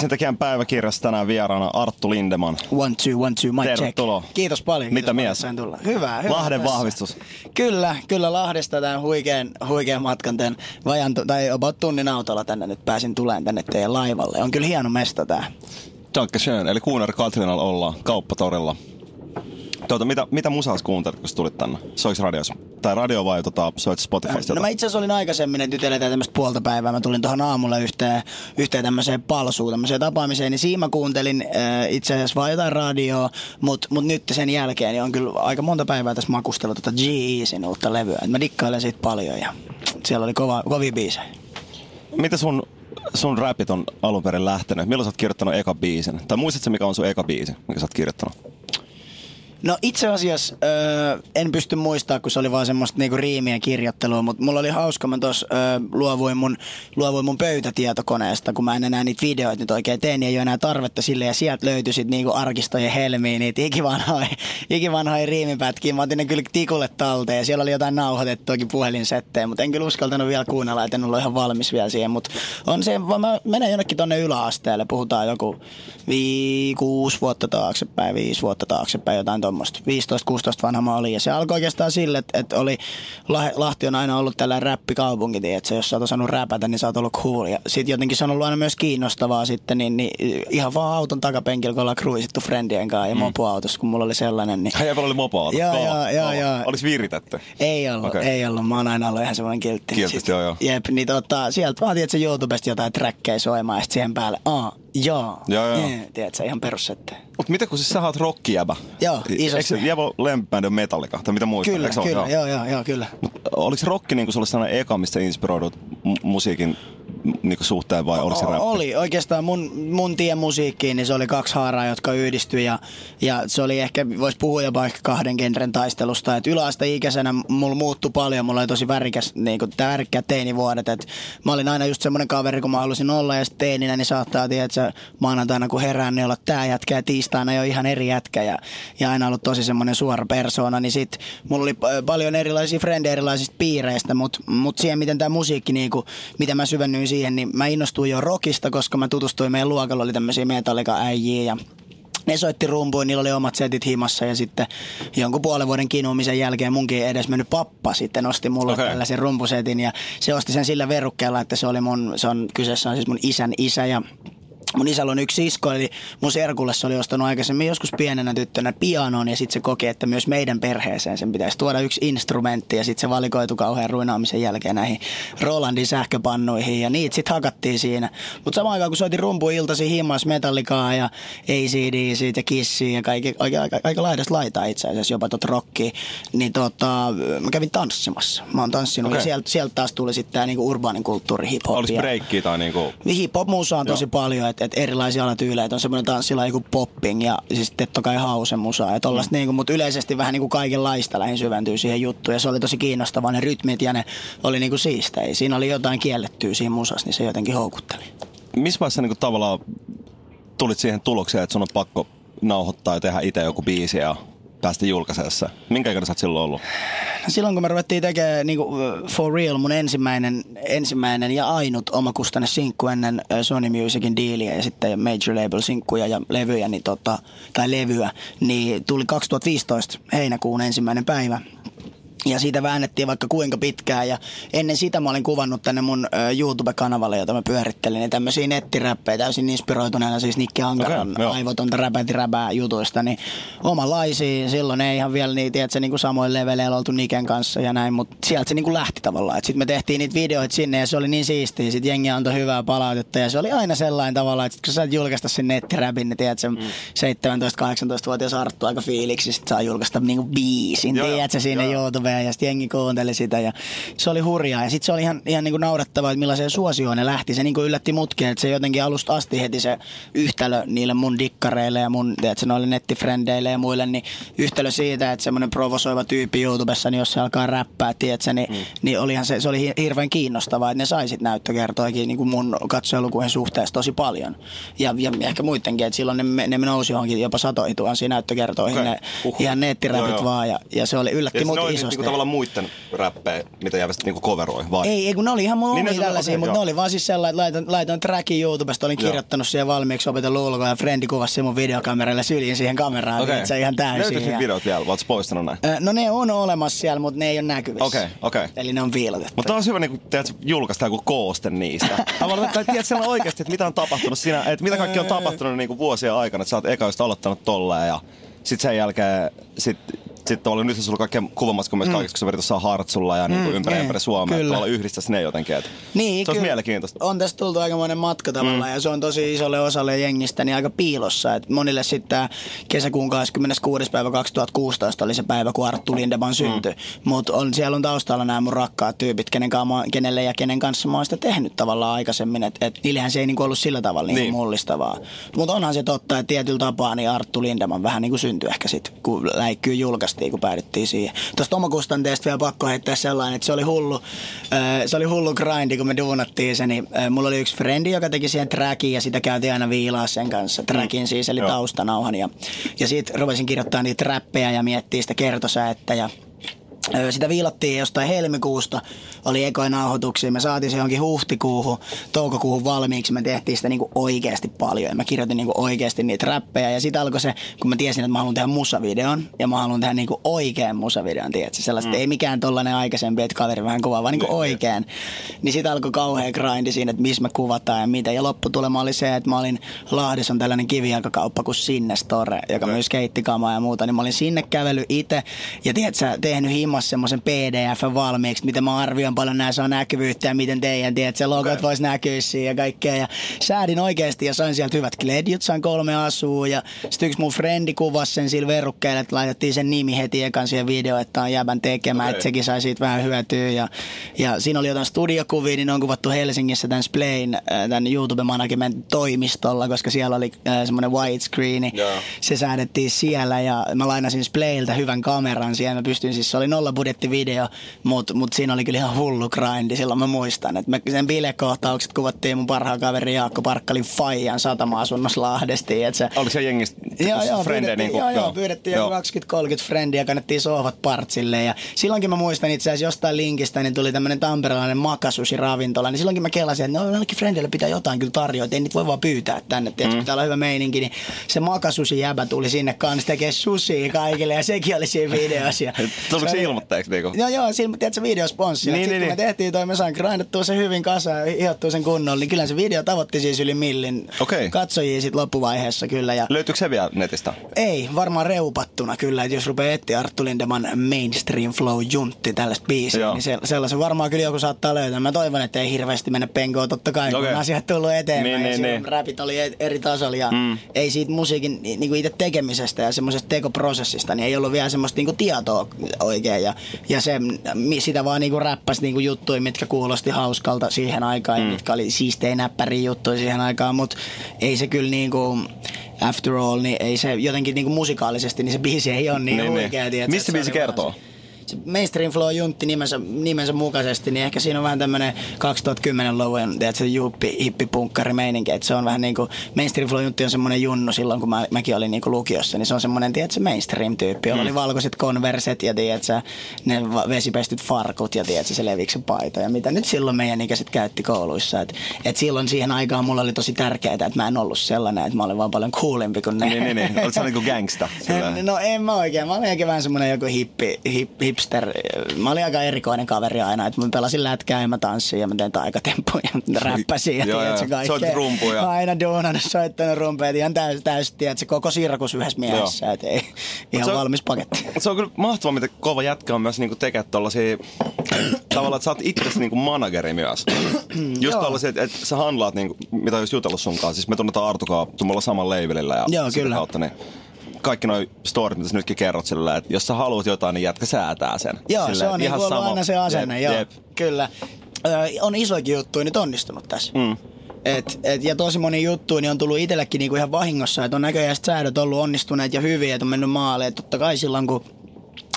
Biisintekijän päiväkirjassa tänään vieraana Arttu Lindeman. One, two, one, two, mic Tervetuloa. check. Kiitos paljon. Mitä mies? Tulla. Hyvä, hyvä. Lahden tässä. vahvistus. Kyllä, kyllä Lahdesta tämän huikean, huikean matkan tämän vajan, tai about tunnin autolla tänne nyt pääsin tulemaan tänne teidän laivalle. On kyllä hieno mesta tää. Danke schön. Eli Kuunar Katrinalla ollaan kauppatorilla. Tuota, mitä, mitä musaa kuuntelit, kun tulit tänne? Soiks radios? Tai radio vai tota, soit Spotifysta? No mä itse asiassa olin aikaisemmin, että jutellaan tämmöistä puolta päivää. Mä tulin tuohon aamulla yhteen, yhteen tämmöiseen palsuun, tämmöiseen tapaamiseen. Niin siinä mä kuuntelin äh, itse asiassa vaan jotain radioa, mutta mut nyt sen jälkeen niin on kyllä aika monta päivää tässä makustellut tota G-Easin uutta levyä. Et mä dikkailen siitä paljon ja siellä oli kova, kovia biisejä. Mitä sun, sun räpit on alun perin lähtenyt? Milloin sä oot kirjoittanut eka biisin? Tai muistatko mikä on sun eka biisi, mikä sä oot kirjoittanut? No itse asiassa öö, en pysty muistaa, kun se oli vaan semmoista niinku riimien kirjoittelua, mutta mulla oli hauska, mä tuossa öö, luovuin, mun, luovuin mun pöytätietokoneesta, kun mä en enää niitä videoita nyt oikein teen, niin ei ole enää tarvetta sille, ja sieltä löytyi sit niinku arkistojen helmiin niitä ikivanhoja, ikivanhoja riimipätkiä. Mä otin ne kyllä tikulle talteen, ja siellä oli jotain nauhoitettuakin puhelinsettejä, mutta en kyllä uskaltanut vielä kuunnella, että en ollut ihan valmis vielä siihen, mutta on se, mä menen jonnekin tonne yläasteelle, puhutaan joku vii, kuusi vuotta taaksepäin, viisi vuotta taaksepäin, jotain tuommoista. 15-16 vanha mä olin. Ja se alkoi oikeastaan sille, että, että oli, Lah- Lahti on aina ollut tällainen räppikaupunki, että jos sä oot osannut räpätä, niin sä oot ollut cool. Ja sitten jotenkin se on ollut aina myös kiinnostavaa sitten, niin, niin ihan vaan auton takapenkillä, kun ollaan cruisittu friendien kanssa ja mm. mopoautossa, kun mulla oli sellainen. Niin... Hei, oli mopoauto. Joo, joo, joo, joo. Olis viritetty? Ei ollut, okay. ei ollut. Mä oon aina ollut ihan semmoinen kiltti. Kiltisti, Sit- joo, joo. Jep, niin tota, sieltä vaatii, että se YouTubesta jotain trackkejä soimaan ja sitten siihen päälle, aa, joo. Joo, joo. Yeah, tiedätkö, ihan perussette. Mut mitä kun siis sä oot rockijäbä? Joo, isosti. Eikö lempibändi on Metallica? Tai mitä muista? Kyllä, ole? kyllä, joo, joo, joo, kyllä. Mut oliko rokki niinku sulle sellainen eka, mistä inspiroidut mu- musiikin niinku suhteen vai oliko se räppi? Oli. Oikeastaan mun, mun tie musiikkiin, niin se oli kaksi haaraa, jotka yhdistyi ja, ja se oli ehkä, voisi puhua jopa ehkä kahden genren taistelusta. Et yläasteikäisenä mulla muuttui paljon, mulla oli tosi värikäs, niin kuin, värikkäät teinivuodet. Et mä olin aina just semmoinen kaveri, kun mä halusin olla ja sitten teininä, niin saattaa tietää, että sä maanantaina kun herään, niin olla tää jätkä ja tiistaina jo ihan eri jätkä ja, ja aina ollut tosi semmoinen suora persoona, niin sit mulla oli äh, paljon erilaisia frendejä erilaisista piireistä, mutta mut siihen, miten tämä musiikki, niinku, miten mä syvennyin siihen, niin mä innostuin jo rockista, koska mä tutustuin meidän luokalla, oli tämmöisiä metallika-äijiä ja ne soitti rumpuun, niillä oli omat setit himassa ja sitten jonkun puolen vuoden kinuumisen jälkeen munkin edes mennyt pappa sitten nosti mulle okay. tällaisen rumpusetin ja se osti sen sillä verukkeella, että se oli mun, se on, kyseessä on siis mun isän isä ja Mun isällä on yksi sisko, eli mun serkulle se oli ostanut aikaisemmin joskus pienenä tyttönä pianon ja sitten se koki, että myös meidän perheeseen sen pitäisi tuoda yksi instrumentti ja sitten se valikoitu kauhean ruinaamisen jälkeen näihin Rolandin sähköpannuihin ja niitä sitten hakattiin siinä. Mutta samaan aikaan kun soitin rumpuiltasi himmas metallikaa ja ACDC ja Kissiä ja kaikki, aika, aika, aika laidasta laitaa itse asiassa, jopa tot rockia, niin tota, mä kävin tanssimassa. Mä oon tanssinut Okei. ja sieltä, sieltä taas tuli sitten tää niinku urbaanin kulttuuri, hip-hop. Olis breikkiä tai niinku... Hip-hop-musa on tosi Joo. paljon, että et erilaisia alatyylejä, että on semmoinen tanssilaji kuin popping ja siis totta kai house musa ja tollaista mm. niinku, mutta yleisesti vähän niinku kaikenlaista lähin syventyy siihen juttuun ja se oli tosi kiinnostavaa ne rytmit ja ne oli niinku siistejä. Siinä oli jotain kiellettyä siinä musassa, niin se jotenkin houkutteli. Missä vaiheessa niinku tavallaan tulit siihen tulokseen, että sun on pakko nauhoittaa ja tehdä itse joku biisi ja päästä julkaisemaan se? Minkä ikäinen sä oot silloin ollut? Silloin kun me ruvettiin tekemään niinku, For Real mun ensimmäinen, ensimmäinen ja ainut omakustanne sinkku ennen Sony Musicin diiliä ja sitten Major Label sinkkuja ja levyjä, niin tota, tai levyä, niin tuli 2015 heinäkuun ensimmäinen päivä. Ja siitä väännettiin vaikka kuinka pitkään ja ennen sitä mä olin kuvannut tänne mun YouTube-kanavalle, jota mä pyörittelin, niin tämmöisiä nettiräppejä täysin inspiroituneena siis Nikki Ankaran Okei, joo. aivotonta räpäti räbää jutuista, niin omanlaisia, silloin ei ihan vielä niitä, tiedätkö, niin kuin samoin leveleillä oltu Niken kanssa ja näin, mutta sieltä se niin kuin lähti tavallaan, että sitten me tehtiin niitä videoita sinne ja se oli niin siistiä, sitten jengi antoi hyvää palautetta ja se oli aina sellainen tavalla, että sit kun sä saat julkaista sen nettiräbin, niin tiedätkö, mm. 17-18-vuotias Arttu aika fiiliksi, sit saa julkaista niin kuin biisin, Joo, joo. tiedätkö, sinne Joo. YouTubeen ja sitten jengi kuunteli sitä ja se oli hurjaa. Ja sitten se oli ihan, ihan niin kuin naurettavaa, että millaiseen suosioon ne lähti. Se niin kuin yllätti mutkin, että se jotenkin alusta asti heti se yhtälö niille mun dikkareille ja mun, tiedätkö, noille nettifrendeille ja muille, niin yhtälö siitä, että semmoinen provosoiva tyyppi YouTubessa, niin jos se alkaa räppää, tiedätkö, niin, mm. niin olihan se, se oli hi- hirveän kiinnostavaa, että ne saisit näyttökertoikin niin kuin mun katsojalukujen suhteessa tosi paljon. Ja, ja ehkä muidenkin, että silloin ne, ne nousi johonkin jopa satoihin tuhansiin näyttökertoihin, Okei. ne Uhuh. ihan nettiräpit vaan ja, ja se oli yllätti mut isosti. Niinku tavallaan muiden räppejä, mitä jäävät niinku coveroi, vai? Ei, ei, kun ne oli ihan mun Niin omia tällaisia, mutta ne oli vaan siis sellainen, että laitan, laitan trackin YouTubesta, olin Joo. kirjoittanut siihen valmiiksi opetellut ulkoa ja frendi kuvasi sen mun videokameralle syliin siihen kameraan, okay. se ihan täysin. Löytyykö ja- videot vielä, vai poistanut näin? No ne on olemassa siellä, mutta ne ei ole näkyvissä. Okei, okei. Eli ne on piilotettu. Mutta on hyvä niin tiedät, julkaista joku kooste niistä. Tavallaan, että tiedät siellä oikeasti, että mitä on tapahtunut siinä, että mitä kaikki on tapahtunut niin kuin vuosien aikana, että sä oot eka just aloittanut tolleen ja sit sen jälkeen sit, sit tavallaan nyt sulla kaikkea kuvamassa, kun myös kaikista, kun sä Hartsulla ja niin kuin ympäri, niin, ympäri Suomea, kyllä. tavallaan yhdistäisi ne jotenkin. Että Niin, se olisi mielenkiintoista. On tästä tultu aikamoinen matka tavallaan mm. ja se on tosi isolle osalle jengistä niin aika piilossa. Et monille sitten kesäkuun 26. päivä 2016 oli se päivä, kun Arttu Lindeman syntyi. Mm. Mutta on, siellä on taustalla nämä mun rakkaat tyypit, kenen, mä- kenelle ja kenen kanssa mä oon sitä tehnyt tavallaan aikaisemmin. Että et niillähän se ei niinku ollut sillä tavalla niinku Niin. mullistavaa. Mutta onhan se totta, että tietyllä tapaa niin Arttu Lindeman vähän niin kuin syntyi ehkä sitten, kun läikkyy julkaistiin, kun päädyttiin siihen. Tuosta omakustanteesta vielä pakko heittää sellainen, että se oli hullu, äh, se oli hullu grindi, kun me duunattiin se, niin äh, mulla oli yksi frendi, joka teki siihen trackin ja sitä käytiin aina viilaa sen kanssa. Trackin siis, eli Joo. taustanauhan. Ja, ja siitä rupesin kirjoittamaan niitä räppejä ja miettii sitä kertosäettä ja Sitä viilattiin jostain helmikuusta, oli ekoja nauhoituksia. Me saatiin se johonkin huhtikuuhun, toukokuuhun valmiiksi. Me tehtiin sitä niinku oikeasti paljon ja mä kirjoitin niinku oikeasti niitä räppejä. Ja sitten alkoi se, kun mä tiesin, että mä haluan tehdä musavideon ja mä haluan tehdä niinku oikean musavideon, tiedätkö? Sellaista, mm. ei mikään tollanen aikaisempi, että kaveri vähän kuvaa, vaan niinku oikein. Niin sitten alkoi kauhea grindi siinä, että missä me kuvataan ja mitä. Ja lopputulema oli se, että mä olin Lahdessa on tällainen kivijalkakauppa kuin Sinne Store, joka Okei. myös skeittikamaa ja muuta, niin mä olin sinne kävellyt itse ja tiedät sä, tehnyt laatimassa semmoisen pdf valmiiksi, miten mä arvioin paljon nämä saa näkyvyyttä ja miten teidän tiedät, se logot okay. voisi näkyä siinä ja kaikkea. Ja säädin oikeasti ja sain sieltä hyvät kledjut, sain kolme asua ja sitten yksi mun frendi kuvasi sen sillä verukkeelle, että laitettiin sen nimi heti ekan siihen video, että on jäbän tekemään, okay. että sekin sai siitä vähän hyötyä. Ja, ja siinä oli jotain studiokuvia, niin on kuvattu Helsingissä tämän Splain, äh, tämän YouTube Management toimistolla, koska siellä oli äh, semmoinen widescreen, niin yeah. se säädettiin siellä ja mä lainasin Splayltä hyvän kameran siellä, mä pystyin siis, se oli no nollabudjettivideo, mutta mut siinä oli kyllä ihan hullu grindi, silloin mä muistan. Että sen bilekohtaukset kuvattiin mun parhaan kaverin Jaakko Parkkalin Fajan satama-asunnossa Lahdesti. Et se, Oliko se jengistä joo, joo, frendejä? Niin kuin, joo, joo, pyydettiin joo. 20-30 frendiä, kannettiin sohvat partsille. Ja silloinkin mä muistan itse asiassa jostain linkistä, niin tuli tämmöinen tamperelainen makasusi ravintola. Niin silloinkin mä kelasin, että no ainakin frendille pitää jotain kyllä tarjota, ei niitä voi vaan pyytää tänne, tiedätkö, mm. täällä on hyvä meininki. Niin se makasusi jäbä tuli sinne kanssa tekee susia kaikille ja sekin oli siinä videossa. Tuliko se ilmoitteeksi? Niinku? Joo, joo, siinä, tiedätkö, videosponssi. Niin, Niin, Sitten niin, kun me tehtiin toi, me sain grindattua sen hyvin kasaan ja hiottua sen kunnolla, niin kyllä se video tavoitti siis yli millin Okei. katsojia sit loppuvaiheessa kyllä. Ja Löytyykö se vielä netistä? ei, varmaan reupattuna kyllä, että jos rupeaa etsiä Arttu Lindeman Mainstream Flow Juntti tällaista biisiä, Joo. niin se, sellaisen varmaan kyllä joku saattaa löytää. Mä toivon, että ei hirveästi mennä penkoon totta kai, kun Okei. asiat tullut eteenpäin. Niin, ja niin, niin. Rapit oli e- eri tasolla ja mm. ei siitä musiikin niin kuin itse tekemisestä ja semmoisesta tekoprosessista, niin ei ollut vielä semmoista niin kuin tietoa oikein. Ja, ja se, sitä vaan niin kuin räppäsi niin kuin juttuja, mitkä kuulosti hauskalta siihen aikaan, mm. ja mitkä oli siistejä näppäriä juttuja siihen aikaan, mutta ei se kyllä niin kuin, after all, niin ei se jotenkin niin kuin musikaalisesti, niin se biisi ei ole niin, Niin, niin niin. huikea. tiedätkö, Mistä biisi vaan kertoo? se Mainstream Flow Juntti nimensä, nimensä mukaisesti, niin ehkä siinä on vähän tämmöinen 2010-luvun tiedätkö, juppi, hippipunkkari meininki. Että se on vähän niin kuin, Mainstream Flow Juntti on semmoinen junnu silloin, kun mä, mäkin olin niin kuin lukiossa, niin se on semmoinen, tiedätkö, mainstream-tyyppi, jolla oli valkoiset konverset ja tiedätkö, ne vesipestyt farkut ja tiedätkö, se leviksen paita ja mitä nyt silloin meidän ikäiset käytti kouluissa. Et, et silloin siihen aikaan mulla oli tosi tärkeää, että mä en ollut sellainen, että mä olin vaan paljon coolimpi kuin ne. Niin, niin, niin. Oletko sä niinku gangsta? Sillä- No en mä oikein. Mä olin ehkä vähän semmonen joku hippi, hip, hip hipster. Mä olin aika erikoinen kaveri aina, että mä pelasin lätkää ja mä tanssin ja mä tein taikatemppuja ja räppäsin ja Joo, tiedätkö, kaikkea. Soitit rumpuja. Aina duunannut, soittanut rumpeet ihan täysin, täys, tiedätkö, koko sirkus yhdessä mielessä, että ei, ihan se on- valmis paketti. Se on kyllä mahtavaa, miten kova jätkä on myös niinku tekee tollasia, tavallaan, että sä oot itse niinku manageri myös. Just Joo. tollasia, että, että sä handlaat, niinku, mitä olisi jutellut sun kanssa. Siis me tunnetaan Artukaa, me ollaan samalla labelillä ja Joo, kyllä. kautta, niin kaikki noi storit, mitä sä nytkin kerrot sillä, että jos sä haluat jotain, niin jätkä säätää sen. Joo, Silleen, se on niin ollut aina se asenne, jep, joo, Jep. kyllä. Ö, on isoikin juttuja nyt onnistunut tässä. Mm. Et, et, ja tosi moni juttu niin on tullut itsellekin niinku ihan vahingossa, että on näköjään säädöt ollut onnistuneet ja hyviä, että on mennyt maaliin. Et totta kai silloin, kun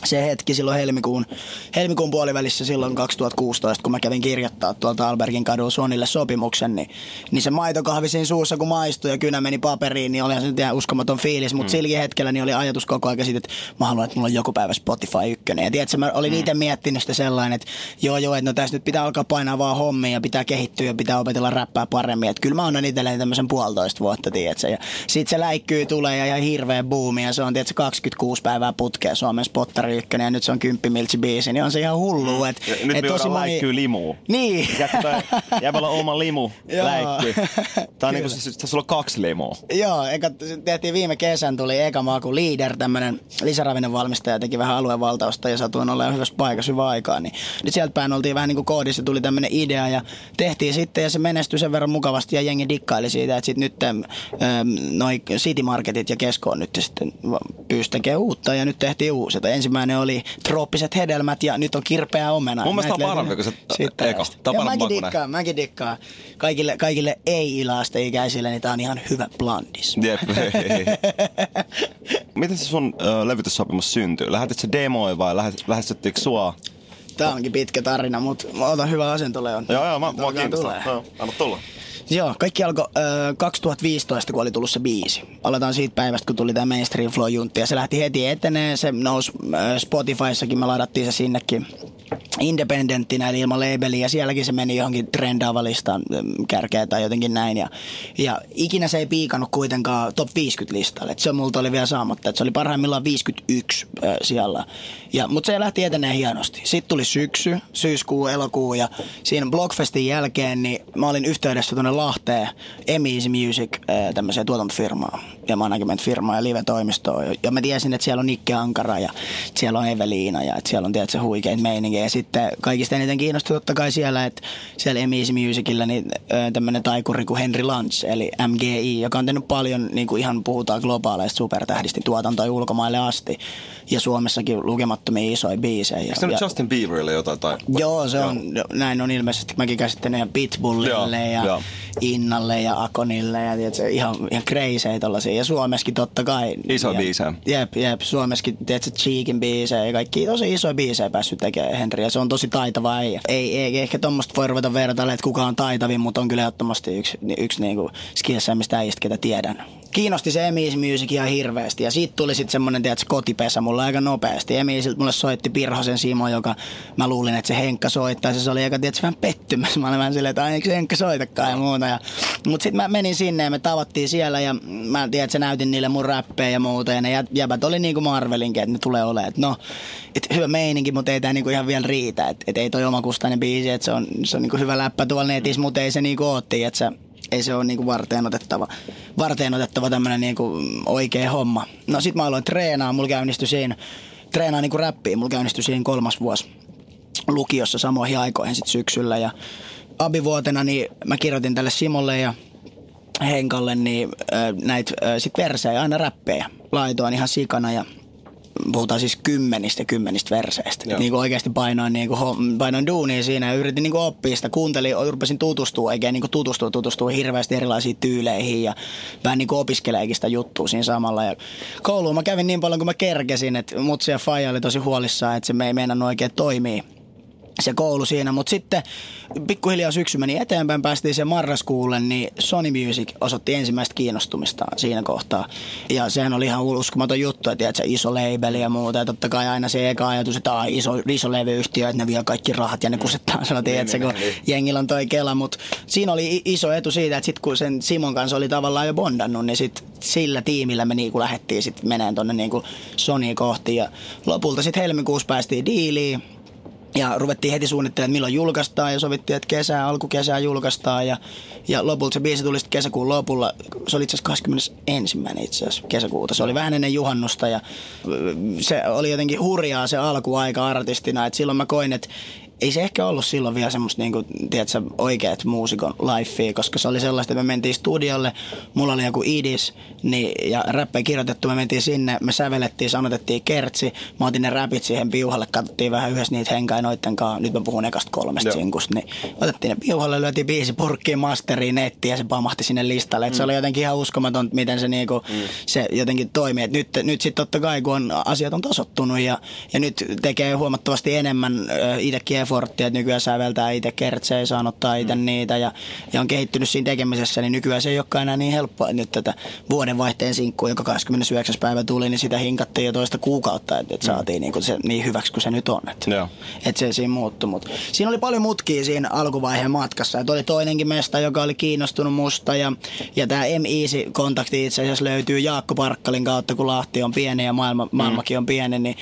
se hetki silloin helmikuun, helmikuun puolivälissä silloin 2016, kun mä kävin kirjoittaa tuolta Albergin kadun Sonille sopimuksen, niin, niin se maitokahvi siinä suussa kun maistui ja kynä meni paperiin, niin olihan se nyt ihan uskomaton fiilis, mutta mm. silläkin hetkellä niin oli ajatus koko ajan siitä, että mä haluan, että mulla on joku päivä Spotify ykkönen. Ja tiedätkö, mä olin mm. itse miettinyt sitä sellainen, että joo joo, että no tässä nyt pitää alkaa painaa vaan hommia ja pitää kehittyä ja pitää opetella räppää paremmin. Että kyllä mä annan itselleen tämmöisen puolitoista vuotta, tiedätkö. Ja sit se läikkyy tulee ja ihan hirveä buumi ja se on tiedätkö 26 päivää putkea Suomen spottari ykkönen ja nyt se on 10 miltsi biisi, niin on se ihan hullu. Et, Ja nyt et me tosi läikkyy limuu. Niin. Jäbällä on oma limu Joo. läikky. Tää on niinku, siis, tässä on kaksi limua. Joo, eka, tehtiin viime kesän, tuli eka maku Leader, tämmönen lisäravinnevalmistaja, teki vähän aluevaltausta ja satuin olla hyvässä paikassa hyvä aikaa. Niin nyt sieltä päin oltiin vähän niin kuin koodissa, tuli tämmönen idea ja tehtiin sitten ja se menestyi sen verran mukavasti ja jengi dikkaili siitä, että sitten nyt äm, noi City Marketit ja Kesko on nyt sitten pyysi uutta ja nyt tehtiin uusi. Et ensimmäinen oli trooppiset hedelmät ja nyt on kirpeä omena. Mun mielestä on parempi kuin se siitä eka. on parempi mäkin dikkaan, mäkin dikkaan. Kaikille, kaikille ei-ilasteikäisille, niin tää on ihan hyvä blandis. Jep. Miten se sun ö, levytyssopimus syntyi? Lähetit se demoi vai lähet, lähestyttikö sua? Tää onkin pitkä tarina, mutta mä otan hyvä asento, Leon. Joo, joo, mä, alkaa kiinnostaa. anna tulla. Joo, kaikki alkoi äh, 2015, kun oli tullut se biisi. Aletaan siitä päivästä, kun tuli tämä Mainstream Flow Juntti. Ja se lähti heti etenee. Se nousi äh, Spotifyssakin, me ladattiin se sinnekin independenttinä, eli ilman labeliä. Ja sielläkin se meni johonkin trendaava listan ähm, kärkeä tai jotenkin näin. Ja, ja ikinä se ei piikannut kuitenkaan top 50 listalle. Et se multa oli vielä saamatta. Et se oli parhaimmillaan 51 äh, siellä. Mutta se lähti etenee hienosti. Sitten tuli syksy, syyskuu, elokuu ja siinä Blockfestin jälkeen niin mä olin yhteydessä tuonne Lahteen Easy Music tämmöiseen tuotantofirmaan ja management-firmaan ja live-toimistoon. Ja mä tiesin, että siellä on Nikke Ankara ja siellä on Eveliina ja että siellä on tietysti huikeita meininkiä. Ja sitten kaikista eniten kiinnostui totta kai siellä, että siellä Easy Musicilla niin tämmöinen taikuri kuin Henry Lantz, eli MGI, joka on tehnyt paljon, niin kuin ihan puhutaan globaaleista supertähdistä, niin tuotantoa ulkomaille asti. Ja Suomessakin lukemattomia isoja biisejä. Ja, Eikö se ja- Justin Bieberille jotain? Tai... Joo, se on, näin on ilmeisesti. Mäkin käsittelen ihan Pitbullille Joo, ja joo. Innalle ja Akonille ja tiedätkö, ihan, ihan crazy tollasia. Ja Suomessakin totta kai. Ja, biisejä. Jep, jep. Suomessakin, tiedätkö, Cheekin biisejä ja kaikki tosi isoja biisejä päässyt tekemään Henri. Ja se on tosi taitava äijä. Ei, ei ehkä tuommoista voi ruveta vertailla, että kuka on taitavin, mutta on kyllä ehdottomasti yksi, yksi niinku skillsäämmistä äijistä, ketä tiedän. Kiinnosti se Emis Music ihan hirveästi ja siitä tuli sitten semmonen, tiedätkö, kotipesä mulle aika nopeasti. Emisiltä mulle soitti Pirhosen Simo, joka mä luulin, että se Henkka soittaa. ja Se oli aika, tiedätkö, vähän pettymys. Mä olin vähän silleen, että eikö Henkka soitakaan ja muuta. Ja, mutta sitten mä menin sinne ja me tavattiin siellä ja mä tiedätkö, näytin niille mun räppejä ja muuta. Ja ne jä- jäbät oli niinku mä arvelinkin, että ne tulee olemaan. Että no, et hyvä meininki, mutta ei tää niinku ihan vielä riitä. Että et ei toi omakustainen biisi, että se on, se on niinku hyvä läppä tuolla netissä, mutta ei se niinku ootti, että ei se ole niinku varteen otettava, varteen otettava tämmönen niinku oikea homma. No sit mä aloin treenaa, mulla käynnistyi siinä, treenaa niinku räppiä, mulla käynnistyi siinä kolmas vuosi lukiossa samoihin aikoihin sit syksyllä ja abivuotena niin mä kirjoitin tälle Simolle ja Henkalle niin näitä sit versejä, aina räppejä. Laitoin ihan sikana ja puhutaan siis kymmenistä kymmenistä verseistä. Joo. Niin kuin oikeasti painoin, niin kuin, painoin duunia siinä ja yritin niin kuin oppia sitä. Kuuntelin, rupesin tutustua, eikä niin kuin tutustua, tutustua hirveästi erilaisiin tyyleihin ja vähän niin kuin opiskeleekin sitä juttua siinä samalla. Ja kouluun mä kävin niin paljon kuin mä kerkesin, että mutsi ja Faija oli tosi huolissaan, että se me ei meinannut oikein toimia se koulu siinä. Mutta sitten pikkuhiljaa syksy meni eteenpäin, päästiin se marraskuulle, niin Sony Music osoitti ensimmäistä kiinnostumista siinä kohtaa. Ja sehän oli ihan uskomaton juttu, että se iso label ja muuta. Ja totta kai aina se eka ajatus, että on iso, iso levyyhtiö, että ne vie kaikki rahat ja ne kusettaa sanot, että se, kun jengillä on toi kela. Mutta siinä oli iso etu siitä, että sitten kun sen Simon kanssa oli tavallaan jo bondannut, niin sit sillä tiimillä me niinku lähdettiin sitten meneen tuonne niinku Sony kohti. Ja lopulta sitten helmikuussa päästiin diiliin ja ruvettiin heti suunnittelemaan, milloin julkaistaan ja sovittiin, että kesää, alkukesää julkaistaan. Ja, ja lopulta se biisi tuli sitten kesäkuun lopulla. Se oli itse asiassa 21. itse asiassa kesäkuuta. Se oli vähän ennen juhannusta ja se oli jotenkin hurjaa se alkuaika artistina. Et silloin mä koin, että ei se ehkä ollut silloin vielä semmoista niinku, tiedätkö, oikeat muusikon lifea, koska se oli sellaista, että me mentiin studiolle, mulla oli joku idis niin, ja räppejä kirjoitettu, me mentiin sinne, me sävelettiin, sanotettiin kertsi, mä otin ne räpit siihen piuhalle, katsottiin vähän yhdessä niitä henkaa noitten kanssa, nyt mä puhun ekasta kolmesta Joo. sinkusta, niin otettiin ne piuhalle, lyötiin biisi purkkiin, masteriin, nettiin ja se pamahti sinne listalle, mm. se oli jotenkin ihan uskomaton, miten se, niinku, mm. se jotenkin toimii, että nyt, nyt sitten totta kai kun on, asiat on tasottunut ja, ja nyt tekee huomattavasti enemmän itsekin efforttia, että nykyään säveltää itse kertsejä, saa ottaa itse mm. niitä ja, ja on kehittynyt siinä tekemisessä, niin nykyään se ei olekaan enää niin helppoa. Nyt tätä vuodenvaihteen sinkkua, joka 29. päivä tuli, niin sitä hinkattiin jo toista kuukautta, että, että mm. saatiin niin, kuin se, niin hyväksi kuin se nyt on. Että, Joo. että se siinä muuttui. Mutta siinä oli paljon mutkia siinä alkuvaiheen matkassa. Että oli toinenkin mesta, joka oli kiinnostunut musta ja, ja tämä M-Easy-kontakti itse asiassa löytyy Jaakko Parkkalin kautta, kun Lahti on pieni ja maailma, maailmakin on pieni, niin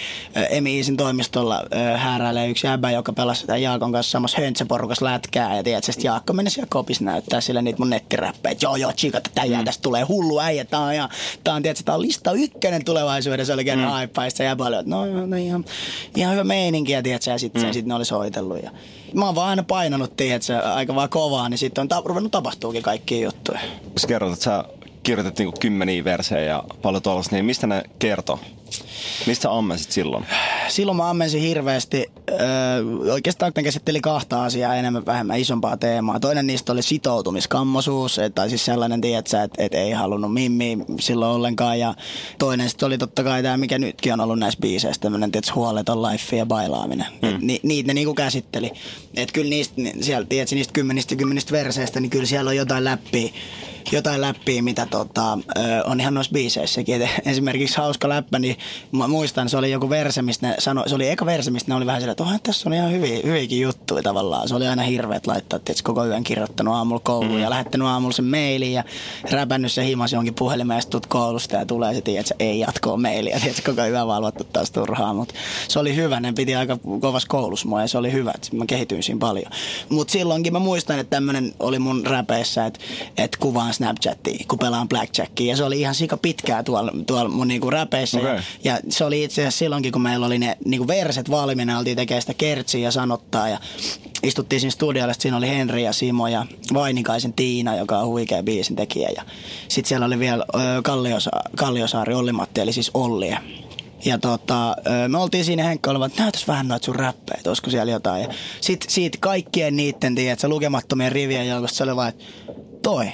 M-Easyn toimistolla hääräilee yksi jäbä, joka pelasi sitä Jaakon kanssa samassa höntsäporukassa lätkää. Ja tiedät, sitten Jaakko meni siellä kopissa näyttää sille niitä mun nettiräppejä. Joo, joo, chika, tätä mm. tästä tulee hullu äijä. Tää on, ja, tää on, tiedät, tää on lista ykkönen tulevaisuudessa. Oli käynyt mm. haipaista ja paljon, no, no ihan, ihan hyvä meininki. Ja, tiedät, ja sitten mm. sit ne oli soitellut. Ja, mä oon vaan aina painanut, tiedät, aika vaan kovaa, niin sitten on ta- ruvennut tapahtuukin kaikkia juttuja. Sä kerrot, että sä kirjoitit niinku kymmeniä versejä ja paljon tuollaista, niin mistä ne kertoo? Mistä ammensit silloin? Silloin mä ammensin hirveästi. Öö, oikeastaan ne käsitteli kahta asiaa enemmän vähemmän isompaa teemaa. Toinen niistä oli sitoutumiskammosuus, tai siis sellainen, tiedätkö, että et ei halunnut mimmi silloin ollenkaan. Ja toinen sitten oli totta kai tämä, mikä nytkin on ollut näissä biiseissä, tämmöinen tiedätkö, huoleton life ja bailaaminen. Hmm. Ni, niitä ne niinku käsitteli. Että kyllä niistä, siellä, tiedätkö, niistä kymmenistä kymmenistä verseistä, niin kyllä siellä on jotain läppiä jotain läppiä, mitä tota, on ihan noissa biiseissäkin. Et esimerkiksi hauska läppä, niin mä muistan, se oli joku verse, mistä ne sanoi, se oli eka verse, mistä ne oli vähän silleen, että tässä on ihan hyviä, hyviäkin juttuja tavallaan. Se oli aina hirveet laittaa, että koko yön kirjoittanut aamulla kouluun mm. ja lähettänyt aamulla sen mailin ja räpännyt se himas jonkin puhelimeen tuut koulusta ja tulee se, että ei jatkoa mailia. Tiedät, koko yön valvottu taas turhaa, mutta se oli hyvä. Ne piti aika kovas koulussa mua ja se oli hyvä, että mä kehityin siinä paljon. Mutta silloinkin mä muistan, että tämmöinen oli mun räpeissä, että, että kuvaan Snapchatia, kun pelaan Blackjackia. Ja se oli ihan sika pitkää tuolla, tuolla mun niinku räpeissä. Okay. Ja, ja, se oli itse asiassa silloinkin, kun meillä oli ne niinku verset valmiina, oltiin tekemään sitä kertsiä ja sanottaa. Ja istuttiin siinä studiolla, siinä oli Henri ja Simo ja Vainikaisen Tiina, joka on huikea biisin tekijä. Ja sitten siellä oli vielä Kalliosa- Kalliosaari Olli-Matti, eli siis Olli. Ja tota, me oltiin siinä Henkka olevan, että näytäs vähän noita sun räppejä, olisiko siellä jotain. Ja sit siitä kaikkien niitten, tiedätkö, lukemattomien rivien joukosta se oli vaan, että toi,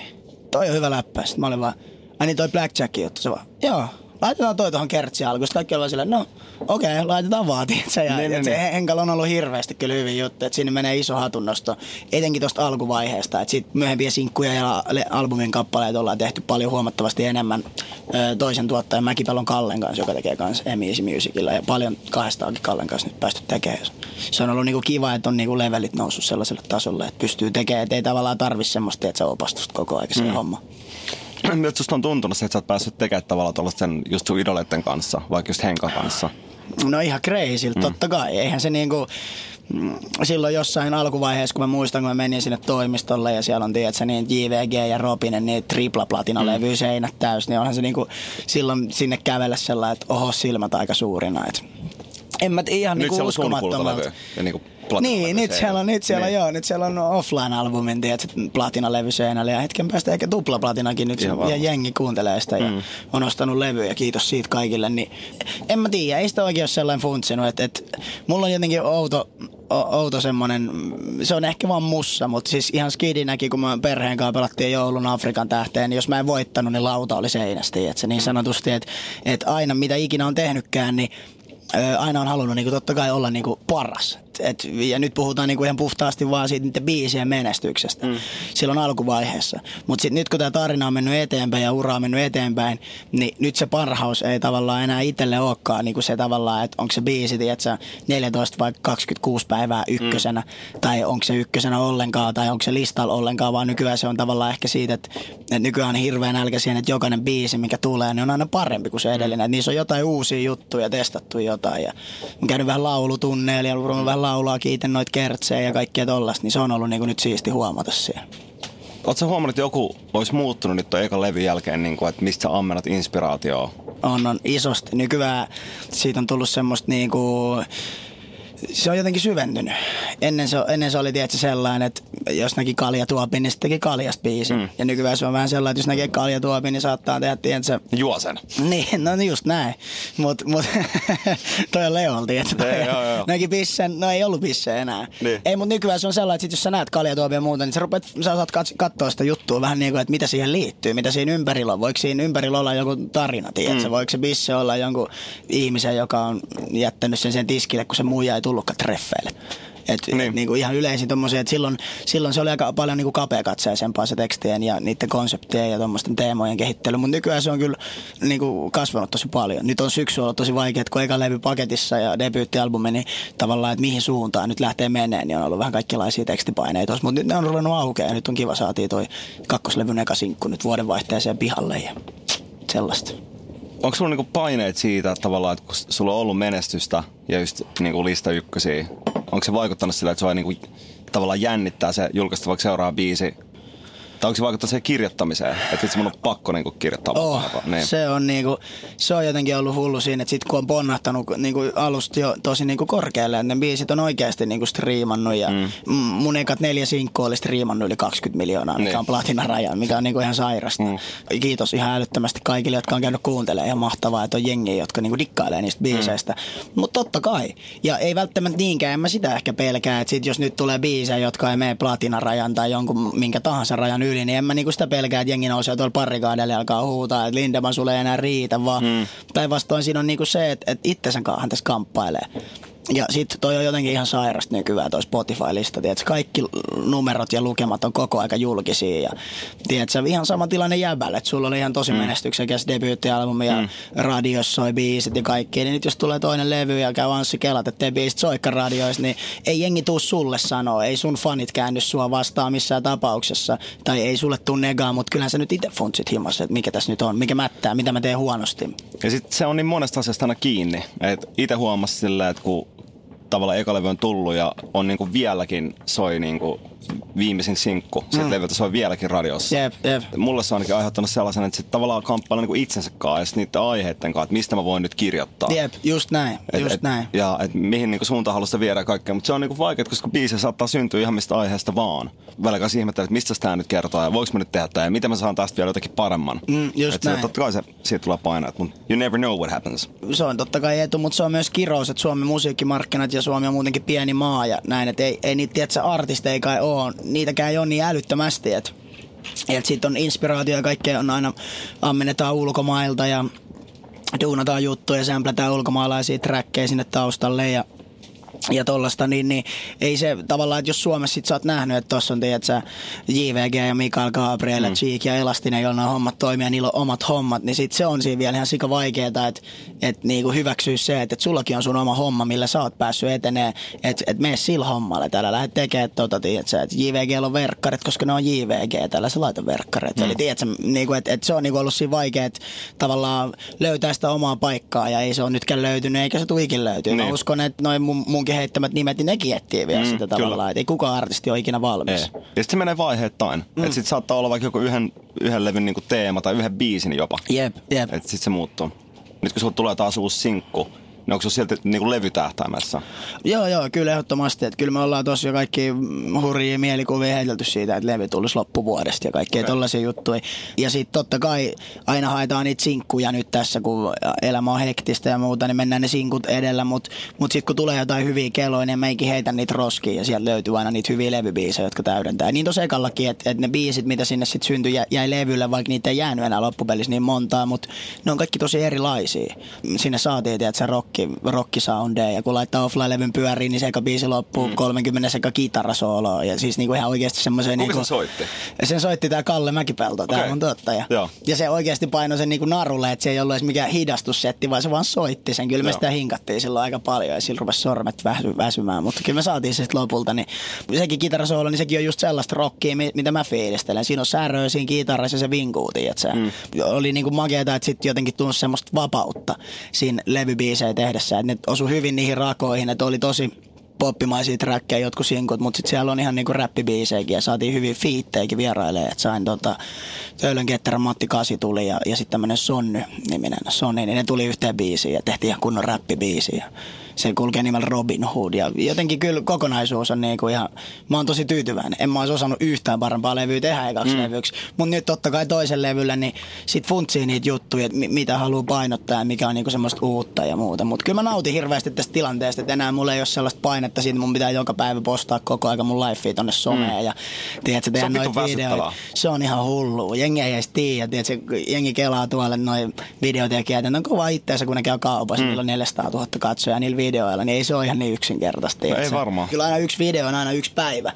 toi on hyvä läppä. Sitten mä olin vaan, ai niin toi Blackjack juttu, se vaan, joo, laitetaan toi tuohon kertsiin alkuun. Kaikki oli silleen, no okei, okay, laitetaan vaan, se, ja, niin, niin, se niin. Henkalla on ollut hirveästi kyllä hyvin juttu, että siinä menee iso hatunnosto, etenkin tuosta alkuvaiheesta, että sitten myöhempiä sinkkuja ja albumin kappaleet ollaan tehty paljon huomattavasti enemmän toisen tuottajan Mäkipelon Kallen kanssa, joka tekee kanssa Easy Musicilla ja paljon kahdestaakin Kallen kanssa nyt päästy tekemään. Se on ollut niinku kiva, että on niinku levelit noussut sellaiselle tasolle, että pystyy tekemään, että ei tavallaan tarvi semmoista, että se opastusta koko ajan se mm. homma. Nyt susta on tuntunut, että sä oot päässyt tekemään tavallaan tuollaisten just sun idoleiden kanssa, vaikka just Henkan kanssa. No ihan crazy, mm. totta kai. Eihän se niinku, mm, silloin jossain alkuvaiheessa, kun mä muistan, kun mä menin sinne toimistolle ja siellä on, tiedätkö, niin JVG ja Robinen, niin tripla platina levy mm. seinät täys, niin onhan se niinku silloin sinne kävellä sellainen, että oho, silmät aika suurina. Et en mä ihan Nyt niinku uskomattomalta. Ja niinku niin, nyt siellä on, nyt siellä, niin. joo, nyt siellä on offline-albumin, tiedät, platinalevy seinällä ja hetken päästä ehkä tuplaplatinakin nyt ja jengi kuuntelee sitä ja mm. on ostanut levyjä, kiitos siitä kaikille, niin en mä tiedä, ei sitä oikein ole sellainen funtsinut, että, että mulla on jotenkin outo, outo semmonen, se on ehkä vaan mussa, mutta siis ihan skidinäkin, kun mä perheen kanssa pelattiin joulun Afrikan tähteen, niin jos mä en voittanut, niin lauta oli seinästi, että se niin sanotusti, että, että aina mitä ikinä on tehnytkään, niin aina on halunnut niin kuin, totta kai olla niin kuin, paras. Et, ja nyt puhutaan niinku ihan puhtaasti vaan siitä niiden biisien menestyksestä mm. silloin alkuvaiheessa. Mutta sitten nyt kun tämä tarina on mennyt eteenpäin ja ura on mennyt eteenpäin, niin nyt se parhaus ei tavallaan enää itselle olekaan niinku se tavallaan, että onko se biisi, tiedätkö, 14 vai 26 päivää ykkösenä, mm. tai onko se ykkösenä ollenkaan, tai onko se listalla ollenkaan, vaan nykyään se on tavallaan ehkä siitä, että, että nykyään on hirveän nälkä siihen, että jokainen biisi, mikä tulee, niin on aina parempi kuin se edellinen. Mm. Että niissä on jotain uusia juttuja, testattu jotain. Ja on käynyt vähän laulutunneilla ja mm. vähän laulaa, kiiten noita kertsejä ja kaikkea tollasta, niin se on ollut niin kuin nyt siisti huomata siellä. Oletko huomannut, että joku olisi muuttunut nyt tuon ekan levyn jälkeen, niin kuin, että mistä sä ammennat inspiraatioa? On, on isosti. Nykyään siitä on tullut semmoista niin kuin, se on jotenkin syventynyt. Ennen se, ennen se oli tietysti sellainen, että jos näki kaljatuopin, niin sitten teki kaljasta biisi. Mm. Ja nykyään se on vähän sellainen, että jos näkee kaljatuopin, niin saattaa tehdä, tiedätkö, Juo sen. Niin, no just näin. Mutta mut, toi on Leolti, että toi Ei, joo, joo. näki pissen, no ei ollut pisse enää. Niin. Ei, mutta nykyään se on sellainen, että sit jos sä näet kaljatuopia ja muuta, niin sä, rupeat, sä saat kat- katsoa sitä juttua vähän niin kuin, että mitä siihen liittyy, mitä siinä ympärillä on. Voiko siinä ympärillä olla joku tarina, tiedätkö? Mm. Voiko se bisse olla jonkun ihmisen, joka on jättänyt sen sen tiskille, kun se muija ei tullutkaan treffeille. Et, Niin. niin. kuin ihan yleisin tommosia, että silloin, silloin se oli aika paljon niin kapeakatseisempaa se tekstien ja niiden konseptien ja tuommoisten teemojen kehittely, mutta nykyään se on kyllä niin kuin kasvanut tosi paljon. Nyt on syksy ollut tosi vaikea, että kun eka levy paketissa ja debyyttialbumi, niin tavallaan, että mihin suuntaan nyt lähtee meneen, niin on ollut vähän kaikenlaisia tekstipaineita, mutta nyt ne on ruvennut aukeaa ja nyt on kiva saatiin toi kakkoslevyn eka sinkku nyt vuodenvaihteeseen pihalle ja sellaista. Onko sulla niinku paineet siitä että tavallaan, että kun sulla on ollut menestystä ja just niinku lista ykkösiä, onko se vaikuttanut sillä, että sua niinku tavallaan jännittää se julkaista vaikka seuraava biisi? Tai onko se vaikuttanut siihen kirjoittamiseen? Että vitsi mun on pakko niinku kirjoittaa Oh, niin. se, on niinku, se on jotenkin ollut hullu siinä, että sit kun on ponnahtanut niinku alusta jo tosi niinku korkealle, että ne biisit on oikeasti niinku striimannut ja mm. mun ekat neljä sinkkua oli striimannut yli 20 miljoonaa, mikä Niin. on platinaraja, mikä on niinku ihan sairasta. Mm. Kiitos ihan älyttömästi kaikille, jotka on käynyt kuuntelemaan. Ihan mahtavaa, että on jengiä, jotka niinku dikkailee niistä biiseistä. Mm. Mutta totta kai. Ja ei välttämättä niinkään, en mä sitä ehkä pelkää, että sit jos nyt tulee biisejä, jotka ei mene platinarajan tai jonkun minkä tahansa rajan yli, niin en mä niinku sitä pelkää, että jengi nousee tuolla parikaadelle ja alkaa huutaa, että Lindemann sulle ei enää riitä, vaan mm. päinvastoin siinä on niinku se, että, että itsensä kanssa tässä kamppailee. Ja sitten toi on jotenkin ihan sairasta nykyään toi Spotify-lista, tiedätkö? Kaikki numerot ja lukemat on koko aika julkisia ja tiedätkö, ihan sama tilanne jäbällä, että sulla oli ihan tosi mm. menestyksekäs debyyttialbumi ja mm. radiossa soi biisit ja kaikki, niin nyt jos tulee toinen levy ja käy Anssi Kelat, ettei biisit soikka radioissa, niin ei jengi tuu sulle sanoa, ei sun fanit käänny sua vastaan missään tapauksessa, tai ei sulle tuu negaa, mutta kyllähän sä nyt itse funtsit himassa, että mikä tässä nyt on, mikä mättää, mitä mä teen huonosti. Ja sitten se on niin monesta asiasta aina kiinni. Et itse huomasin silleen, että kun tavallaan eka levy on tullut ja on niinku vieläkin soi niinku viimeisin sinkku. Siitä mm. levyltä soi vieläkin radiossa. Jep, jep. Mulle se on ainakin aiheuttanut sellaisen, että se tavallaan kamppailee niinku itsensä kanssa ja sit niiden aiheiden kanssa, että mistä mä voin nyt kirjoittaa. Jep, just näin, Et, just et, näin. Ja et mihin niinku suuntaan haluaa sitä viedä kaikkea. Mutta se on niinku vaikeaa, koska biisi saattaa syntyä ihan mistä aiheesta vaan. Välillä kanssa ihmettelee, että mistä tämä nyt kertoo ja voiko mä nyt tehdä tämä ja miten mä saan tästä vielä jotenkin paremman. Mm, just et se, näin. totta kai se, siitä tulee paineet, mutta you never know what happens. se on totta kai etu, mutta se on myös kirous, että Suomen musiikkimarkkinat ja Suomi on muutenkin pieni maa ja näin, että ei, ei niitä, tiedätkö, artisteja kai ole, niitäkään ei ole niin älyttömästi, että et siitä on inspiraatio ja kaikkea on aina, ammennetaan ulkomailta ja duunataan juttuja, sämplätään ulkomaalaisia trackkejä sinne taustalle ja ja tollasta, niin, niin ei se tavallaan, että jos Suomessa sit sä oot nähnyt, että tossa on tiedät sä, JVG ja Mikael Gabriel ja Cheek ja Elastinen, joilla nämä hommat toimii ja niillä on omat hommat, niin sit se on siinä vielä ihan sika vaikeeta, että et niinku hyväksyä se, että et sullakin on sun oma homma, millä sä oot päässyt etenee, että et mene sillä hommalla, täällä lähdet tekemään tota, tiedät sä, että JVG on verkkarit, koska ne on JVG, täällä sä laita verkkarit, mm. eli tiedät sä, niinku, että et se on niinku ollut siinä vaikea, että tavallaan löytää sitä omaa paikkaa ja ei se ole nytkään löytynyt, eikä se tuikin löytyy. Mä Niin. uskon, että noin mun, munkin heittämät nimet, niin nekin etsii vielä Mm, sitä kyllä. tavallaan, että ei kukaan artisti ole ikinä valmis. Ei. Ja sitten se menee vaiheittain. Mm. Että sit saattaa olla vaikka joku yhden, yhden levyn niinku teema tai yhden biisin jopa. Jep, jep. Että sit se muuttuu. Nyt kun sulla tulee taas uusi sinkku, niin onko se silti niinku levytähtäimessä? Joo, joo, kyllä ehdottomasti. Että kyllä me ollaan tossa jo kaikki hurjia mielikuvia heitelty siitä, että levy tulisi loppuvuodesta ja kaikkea okay. tollaisia juttuja. Ja sitten totta kai aina haetaan niitä sinkkuja nyt tässä, kun elämä on hektistä ja muuta, niin mennään ne sinkut edellä. Mutta mut sitten kun tulee jotain hyviä keloja, niin meikin heitän niitä roskiin ja sieltä löytyy aina niitä hyviä levybiisejä, jotka täydentää. Niin tossa ekallakin, että et ne biisit, mitä sinne sitten syntyi, jä, jäi levylle, vaikka niitä ei jäänyt enää loppupelissä niin montaa, mutta ne on kaikki tosi erilaisia. Sinne saatiin, että se rockia rocki, rockisoundeja. Ja kun laittaa offline-levyn pyöriin, niin se eka biisi loppuu mm. 30 seka kitarasooloa. Ja siis niinku ihan oikeasti semmoisen... Kuka niinku, se soitti? Sen soitti tää Kalle Mäkipelto, okay. tää on totta. Ja, Joo. ja se oikeasti painoi sen niinku narulle, että se ei ollut edes mikään hidastussetti, vaan se vaan soitti sen. Kyllä me Joo. sitä hinkattiin silloin aika paljon ja sillä rupesi sormet väsy, väsymään. Mutta kyllä me saatiin se sitten lopulta. Niin sekin kitarasoolo, niin sekin on just sellaista rockia, mi- mitä mä fiilistelen. Siinä on säröä siinä kitarassa ja se vinkuu, että se mm. oli niinku makeeta, että sitten jotenkin tunsi semmoista vapautta siinä levybiisejä tehdessä. Että ne osu hyvin niihin rakoihin, että oli tosi poppimaisia trackkejä, jotkut sinkut, mutta sitten siellä on ihan niinku räppibiisejäkin ja saatiin hyvin fiittejäkin vierailemaan. Et sain tota, Töölön Ketterän Matti Kasi tuli ja, ja sitten tämmöinen Sonny-niminen Sony, niin ne tuli yhteen biisiin ja tehtiin ihan kunnon räppibiisi. Se kulkee nimellä Robin Hood ja jotenkin kyllä kokonaisuus on niinku ihan, mä oon tosi tyytyväinen. En mä olisi osannut yhtään parempaa levyä tehdä ekaksi mm. levyksi, mutta nyt totta kai toisen levyllä niin sit funtsii niitä juttuja, että mi- mitä haluaa painottaa ja mikä on niinku semmoista uutta ja muuta. Mutta kyllä mä nautin hirveästi tästä tilanteesta, että enää mulla ei ole sellaista painetta siitä, mun pitää joka päivä postaa koko aika mun lifea tonne someen mm. ja tiedätkö, tehdä noita videoita. Se on ihan hullu. Jengi ei edes tiedä, tiedätkö, jengi kelaa tuolle noin videotekijät, ja ne on kova itteensä, kun ne käy kaupassa, mm. niillä on 400 000 katsojaa niillä videoilla, niin ei se ole ihan niin yksinkertaista. No ei varmaan. Kyllä aina yksi video on aina yksi päivä.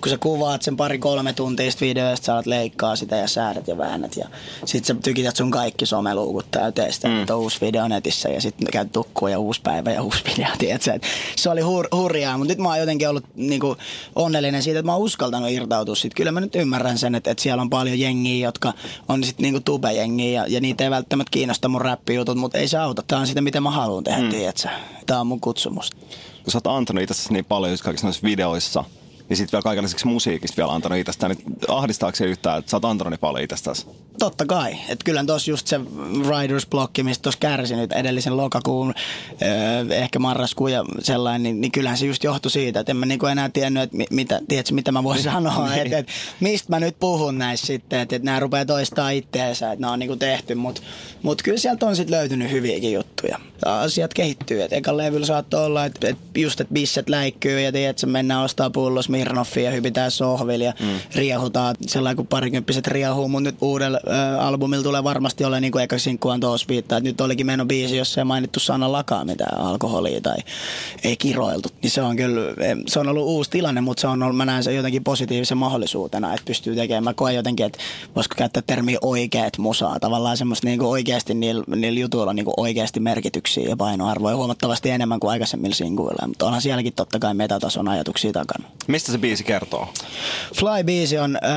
Kun sä kuvaat sen pari-kolme ja sit sä alat leikkaa sitä ja säädät ja väännät. Ja sit sä tykität sun kaikki someluukut täyteen sitä, mm. että on uusi video netissä ja sitten käyt tukkua ja uusi päivä ja uusi video, tiedätkö. Et se oli hur- hurjaa, mutta nyt mä oon jotenkin ollut niinku onnellinen siitä, että mä oon uskaltanut irtautua siitä. Kyllä mä nyt ymmärrän sen, että, että siellä on paljon jengiä, jotka on sitten niinku tubejengiä ja, ja niitä ei välttämättä kiinnosta mun räppijutut, mutta ei se auta. Tää on sitä, mitä mä haluan tehdä, mm. tiedätkö. Tää on mun kutsumus. Kun sä oot antanut itsestäsi niin paljon just kaikissa noissa videoissa, niin sitten vielä kaiken lisäksi musiikista vielä antanut itsestään, niin ahdistaako se yhtään, että sä oot antanut niin paljon itsestäsi? Totta kai. Että kyllä tuossa just se Riders Blocki, mistä tuossa kärsi nyt edellisen lokakuun, öö, ehkä marraskuun ja sellainen, niin, niin kyllähän se just johtui siitä, että en mä niinku enää tiennyt, että mi- mitä, tiedätkö, mitä mä voin sanoa, että et, mistä mä nyt puhun näissä sitten, että et nämä rupeaa toistaa itteensä, että nämä on niinku tehty, mutta mut kyllä sieltä on sitten löytynyt hyviäkin juttuja. Asiat kehittyy, että eka levyllä saattoi olla, että et just, että bisset läikkyy ja tiedätkö, mennään ostaa pullos Mirnoffia ja hypitään sohvilla ja mm. riehutaan sellainen kuin parikymppiset riehuu, mutta nyt uudella ö, albumilla tulee varmasti olla niin kuin eka viittaa, että nyt olikin meno biisi, jossa ei mainittu sana lakaa mitään alkoholia tai ei kiroiltu. Niin se on kyllä, se on ollut uusi tilanne, mutta se on ollut, mä näen sen jotenkin positiivisen mahdollisuutena, että pystyy tekemään. Mä koen jotenkin, että voisiko käyttää termiä oikeat musaa. Tavallaan semmoista niin kuin oikeasti niillä, niillä jutuilla on niin kuin oikeasti merkityksiä ja painoarvoja huomattavasti enemmän kuin aikaisemmilla sinkuilla. Mutta onhan sielläkin totta kai metatason ajatuksia takana. Mistä se biisi kertoo? Fly-biisi on, äh,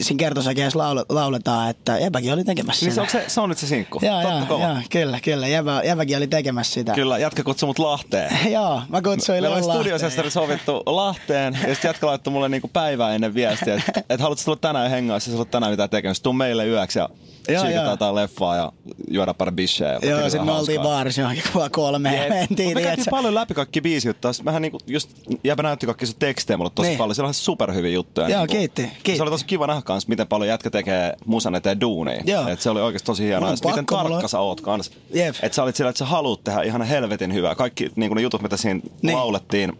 siinä kertosäkeessä laule, lauletaan, että Jäbäkin oli tekemässä Niin se, sitä. se, se on nyt se sinkku? Joo, Totta joo, joo, kyllä, kyllä. Jäbä, Jäbäkin oli tekemässä sitä. Kyllä, jätkä kutsui mut Lahteen. joo, mä kutsuin Meillä oli Lahteen. studiosestari sovittu Lahteen, ja sitten jätkä laittoi mulle niinku päivää ennen viestiä, että et haluatko tulla tänään hengaa, jos sulla on tänään mitään tekemistä, tuu meille yöksi ja Joo, siikataan joo. jotain leffaa ja juoda pari bisseä. Joo, sitten me oltiin baarissa johonkin kuvaa kolme ja mentiin, me käytiin paljon läpi kaikki biisijuttuja. Vähän niinku just jäbä näytti kaikki sun tekstejä mulle tosi Niin. paljon. Siellä on superhyviä juttuja. Joo, niinku. kiitti, kiitti. Se oli tosi kiva nähdä kans, miten paljon jätkä tekee musan eteen duunia. Joo. Et se oli oikeasti tosi hienoa. miten pakko, mulla tarkka on- sä oot kans. Jep. Että sä olit sillä, että sä haluat tehdä ihan helvetin hyvää. Kaikki niinku ne jutut, mitä siinä Niin. laulettiin,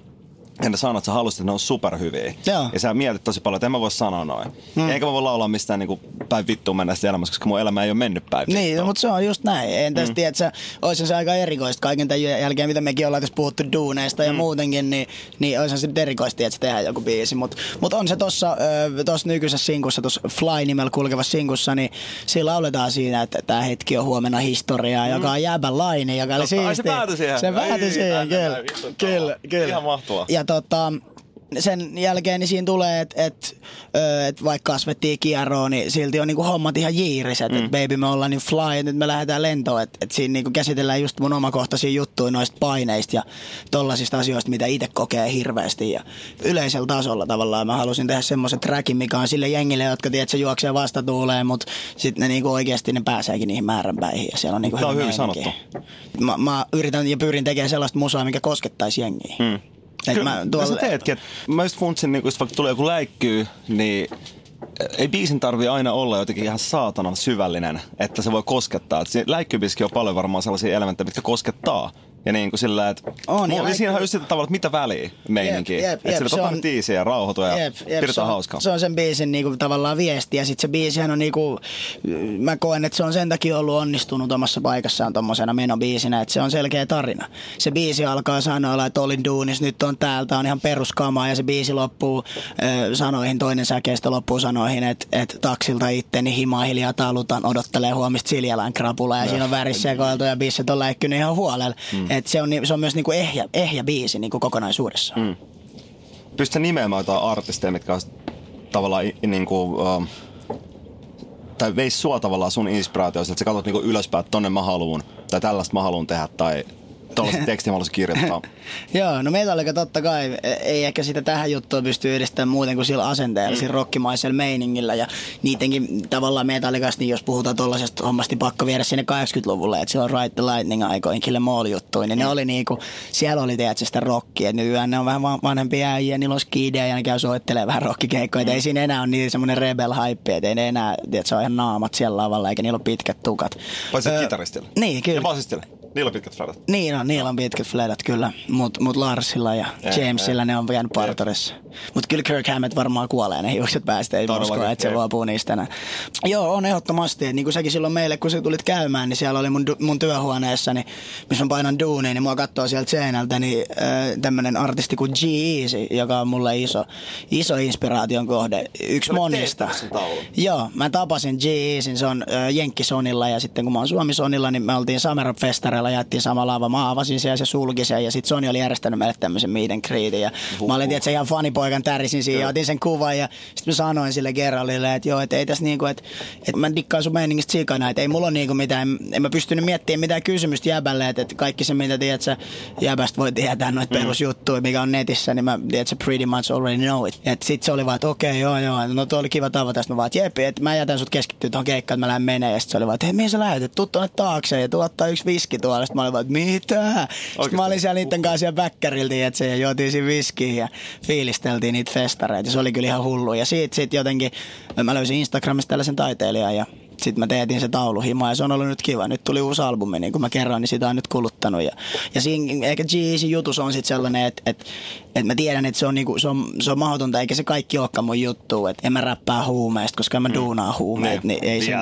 ja ne sanat, sä halusit, että ne on superhyviä. Joo. Ja sä mietit tosi paljon, että en mä voi sanoa noin. Mm. Eikä mä voi laulaa mistään niinku päin vittuun mennessä elämässä, koska mun elämä ei ole mennyt päin Niin, vittuun. mutta se on just näin. Entäs mm. tiedätkö, olisi se aika erikoista kaiken tämän jälkeen, mitä mekin ollaan tässä puhuttu duuneista ja muutenkin, niin, niin olisi se erikoista, että tehdä joku biisi. Mutta mut on se tuossa tossa nykyisessä sinkussa, tuossa Fly-nimellä kulkevassa sinkussa, niin siinä lauletaan siinä, että tämä hetki on huomenna historiaa, mm. joka on jääbän laini, joka oli ai se siistiä. päätyi siihen. Se päätyi siihen, Kyllä, kyllä. Ihan mahtavaa. Ja tota, sen jälkeen niin siinä tulee, että et, et vaikka kasvettiin kierroon, niin silti on niinku hommat ihan jiiriset. Mm. Että baby me ollaan niin fly, että nyt me lähdetään lentoon. Että et siinä niinku käsitellään just mun omakohtaisia juttuja noista paineista ja tollasista asioista, mitä itse kokee hirveästi. Ja yleisellä tasolla tavallaan mä halusin tehdä semmoisen trackin, mikä on sille jengille, jotka tiedät, se juoksee vastatuuleen, mutta sitten ne niinku oikeasti ne pääseekin niihin määränpäihin. Ja siellä on niinku Tää on hyvin meininki. Mä, mä, yritän ja pyrin tekemään sellaista musaa, mikä koskettaisi jengiä. Mm. Et mä, tuolla... sä teetkin, että mä just funtsin, niin kun vaikka tulee joku läikkyy, niin ei biisin tarvi aina olla jotenkin ihan saatanan syvällinen, että se voi koskettaa. Läikkybiissäkin on paljon varmaan sellaisia elementtejä, mitkä koskettaa. Ja niin kuin sillä, että On, Mulla- siinä on just sitä tavalla, että mitä väliä meininki. Jep, jep, Että sillä se on tiisiä ja rauhoitu ja Jep, jep, se pidetään hauskaa. Se on sen biisin niinku, tavallaan viesti ja sitten se biisihän on niinku, mä koen, että se on sen takia ollut onnistunut omassa paikassaan tommosena menobiisinä, että se on selkeä tarina. Se biisi alkaa sanoilla, että olin duunis, nyt on täältä, on ihan peruskamaa ja se biisi loppuu ö, sanoihin, toinen säkeistä loppuu sanoihin, että, että taksilta itteni himaa hiljaa talutan, odottelee huomista Siljalän krapula ja siinä on värissekoiltu ja biisit on läikkynyt ihan huolella. Mm. Et se, on, se on myös niinku ehjä, ehjä biisi niinku kokonaisuudessaan. Mm. Pystytkö nimeämään jotain artisteja, mitkä olisi tavallaan niin kuin, uh, tai veis sua tavallaan sun inspiraatioista, että sä katsot niin ylöspäin, että tonne mä haluun, tai tällaista mä haluun tehdä, tai tollaista tekstiä haluaisin kirjoittaa. Joo, no Metallica totta kai e- ei ehkä sitä tähän juttuun pysty yhdistämään muuten kuin sillä asenteella, mm. sillä rockimaisella meiningillä ja niidenkin tavallaan Metallicasta, niin jos puhutaan tuollaisesta hommasta, niin pakko viedä sinne 80-luvulle, että silloin Ride the Lightning aikoihin, Kill Em All juttuja, niin ne oli niinku, siellä oli tiedätkö sitä rockia, että nykyään ne on vähän va- vanhempia äijä, niillä on skidejä ja ne käy soittelee vähän rockikeikkoja, mm. ei siinä enää ole niin semmoinen rebel hype, että ei ne enää, tiedätkö, se on ihan naamat siellä lavalla eikä niillä ole pitkät tukat. Paitsi Ö, kitaristille. Niin, kyllä. Ja. Niillä on pitkät fradat. Niin on, niillä on pitkät fledat kyllä, mutta mut Larsilla ja Eh, Jamesilla eh. ne on jäänyt partorissa. Mutta kyllä Kirk Hammett varmaan kuolee ne hiukset päästä, ei Todellakin, usko, että se jep. luopuu niistä enää. Joo, on ehdottomasti. Et Niin kuin säkin silloin meille, kun sä tulit käymään, niin siellä oli mun, mun työhuoneessani, missä mä painan duunia, niin mua katsoo sieltä seinältä, niin äh, tämmönen artisti kuin G-Eazy, joka on mulle iso, iso inspiraation kohde. Yksi monista. Joo, mä tapasin G-Eazyn, se on äh, Jenkkisonilla ja sitten kun mä oon Suomisonilla, niin me oltiin Summer Festareilla, jaettiin sama lava. Mä avasin sen ja se sulki sen ja sitten Sony oli järjestänyt meille tämmöisen meet and greetin. Ja mä olin tietysti ihan fanipoikan tärisin siinä ja otin sen kuvan ja sitten mä sanoin sille Geraldille, että joo, että ei tässä niinku, että, että mä dikkaan sun meiningistä sikana, että ei mulla ole niinku mitään, en mä pystynyt miettimään mitään kysymystä jäbälle, että, että kaikki se mitä tiedät sä jäbästä voi tietää noita mm. perusjuttuja, mikä on netissä, niin mä tiedät sä pretty much already know it. Et sit se oli vaan, että okei, joo, joo, no tuo oli kiva tavata, mä vaan, että jepi, että mä jätän sut keskittyä tuohon keikkaan, että mä lähden menee, ja sit se oli vaan, että hei, mihin sä lähdet, tuu tuonne taakse ja tuu ottaa yksi viski tuolla, sitten mä olin vaan, että mitä? Sitten mä olin siellä niiden kanssa siellä väkkäriltä, että se ja juotiin siinä viskiä ja fiilisteltiin niitä festareita, se oli kyllä ihan hullu. Ja siitä sit jotenkin, mä löysin Instagramista tällaisen taiteilijan ja sitten mä teetin se tauluhimo ja se on ollut nyt kiva. Nyt tuli uusi albumi, niin kuin mä kerroin, niin sitä on nyt kuluttanut. Ja, ja siinä ehkä G jutus on sitten sellainen, että et, et mä tiedän, että se on, niinku, se, on, se on mahdotonta, eikä se kaikki olekaan mun juttu. Että en mä räppää huumeista, koska en mä duunaa huumeet. Niin, Niin, ei se,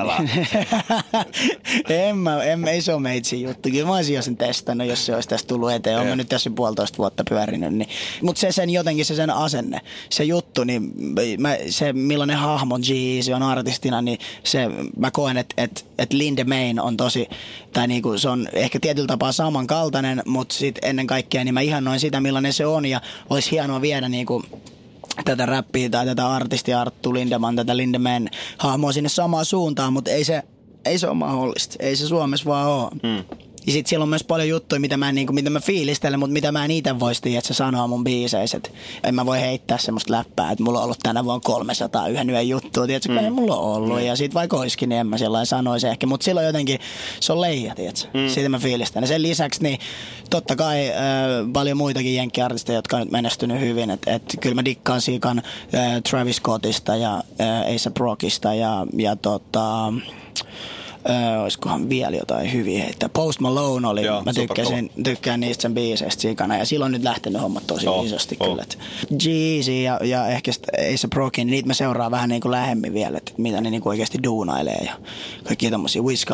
en mä, en, ei se ole meitsin juttu. Kyllä mä olisin jo sen testannut, jos se olisi tästä tullut eteen. Olen nyt tässä puolitoista vuotta pyörinyt. Niin. Mutta se sen jotenkin, se sen asenne, se juttu, niin mä, se millainen hahmo G on artistina, niin se, mä koen, että et, et Linde Main on tosi, tai niinku se on ehkä tietyllä tapaa samankaltainen, mutta sitten ennen kaikkea niin mä ihannoin sitä, millainen se on ja olisi hienoa viedä niinku tätä räppiä tai tätä artistia Arttu Lindeman, tätä Lindeman hahmoa sinne samaan suuntaan, mutta ei se, ei se ole mahdollista. Ei se Suomessa vaan ole. Mm. Ja sit siellä on myös paljon juttuja, mitä mä, niinku, mitä mä fiilistelen, mutta mitä mä en itse voisi tiedä, että se sanoo mun biiseissä. Et en mä voi heittää semmoista läppää, että mulla on ollut tänä vuonna 300 yhden yön juttua. Tiedätkö, mm. ei mulla ole ollut. Ja sit vaikka olisikin, niin en mä sellainen sanoisi ehkä. Mutta silloin jotenkin, se on leija, tiedätkö? Mm. Siitä mä fiilistän. Ja sen lisäksi, niin totta kai äh, paljon muitakin jenkkiartisteja, jotka on nyt menestynyt hyvin. Että et, kyllä mä dikkaan siikan äh, Travis Scottista ja äh, A$AP Rockista ja, ja tota, Öö, olisikohan vielä jotain hyviä heittää. Post Malone oli, Joo, mä tykkäsin, tykkään niistä sen biiseistä sikana ja silloin on nyt lähtenyt hommat tosi Oo, isosti oo. kyllä. Jeezy ja, ja ehkä A$AP Rockin, niin niitä mä seuraan vähän niin kuin lähemmin vielä, että mitä ne niin kuin oikeasti duunailee ja kaikki tommosia Wiz.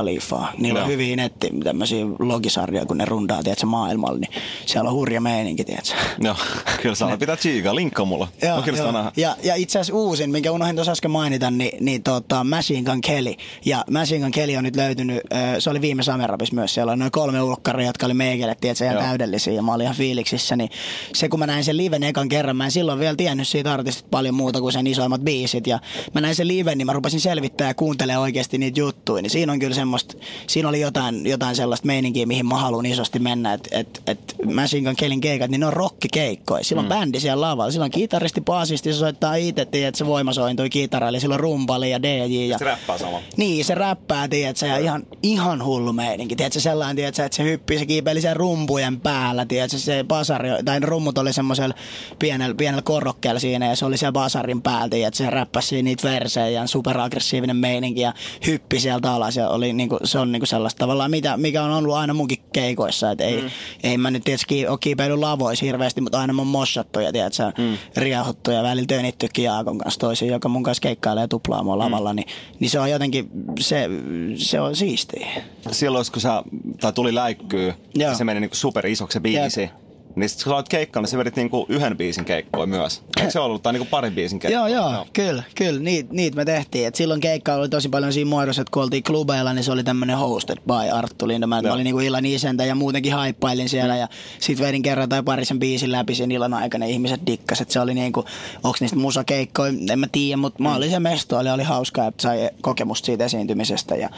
Niillä on Joo. hyviä netti, tämmöisiä logisarjoja, kun ne rundaa, tiedätkö, maailmalla, niin siellä on hurja meininki, tiedätkö. Joo, kyllä saa pitää chiikaa, linkkaa mulla. Joo, joo. Ja, ja itse asiassa uusin, minkä unohdin tuossa äsken mainita, niin, niin tota Machine Gun Kelly. Ja Machine Gun Kelly on nyt löytynyt, se oli viime Samerapis myös, siellä on noin kolme ulkkaria, jotka oli meikelle, tiedätkö, ihan Joo. täydellisiä, ja mä olin ihan fiiliksissä, niin se kun mä näin sen liven ekan kerran, mä en silloin vielä tiennyt siitä artistista paljon muuta kuin sen isoimmat biisit, ja mä näin sen liven, niin mä rupesin selvittää ja kuuntelemaan oikeasti niitä juttuja, niin siinä on kyllä semmoista, siinä oli jotain, jotain sellaista meininkiä, mihin mä haluan isosti mennä, että et, et Machine Gun Kellyn keikat, niin ne on rockikeikkoja, silloin mm. bändi siellä lavalla, silloin kitaristi, baasisti, se soittaa itse, että se voimasointui kitara, eli silloin rumpali ja DJ ja Se räppää sama. niin, se räppää, tiedätkö, ja ihan, ihan hullu meininki. Tiedätkö, sellainen, tiedätkö, että se hyppii, se kiipeili sen rumpujen päällä, tiedätkö, se basari, tai rummut oli semmoisella pienellä, pienellä korokkeella siinä, ja se oli siellä basarin päällä, tiedätkö, se räppäsi niitä versejä, ja superaggressiivinen meininki, ja hyppi sieltä alas, ja oli, niinku, se on niinku sellaista tavallaan, mitä, mikä on ollut aina munkin keikoissa, että ei, mm. ei mä nyt tietysti ole kiipeillyt lavoissa hirveästi, mutta aina mun mossattu, ja tiedätkö, mm. riahottu, ja välillä tönittykin Jaakon kanssa toisiin, joka mun kanssa keikkailee tuplaamoa lavalla, mm. niin, niin se on jotenkin, se, se on siistiä. Silloin, kun sä, tai tuli läikkyy, Joo. se meni niinku super isoksi se biisi. Jep. Niin sit sä olet keikkana, niin sä vedit niinku yhden biisin keikkoa myös. Eikö se ollut? Tai niinku parin biisin keikkoa? Joo, joo, kyllä, kyllä. Niitä niit me tehtiin. Et silloin keikka oli tosi paljon siinä muodossa, että kun oltiin klubeilla, niin se oli tämmöinen hosted by Arttu Lindemann. Mä Joo. olin niinku illan isäntä ja muutenkin haippailin siellä. Ja sit vedin kerran tai parisen biisin läpi sen illan aikana. Ihmiset dikkas, että se oli niinku, onks niistä musakeikkoja, en mä tiedä, mutta mä olin se mesto, oli, oli hauskaa, että sai kokemusta siitä esiintymisestä. Ja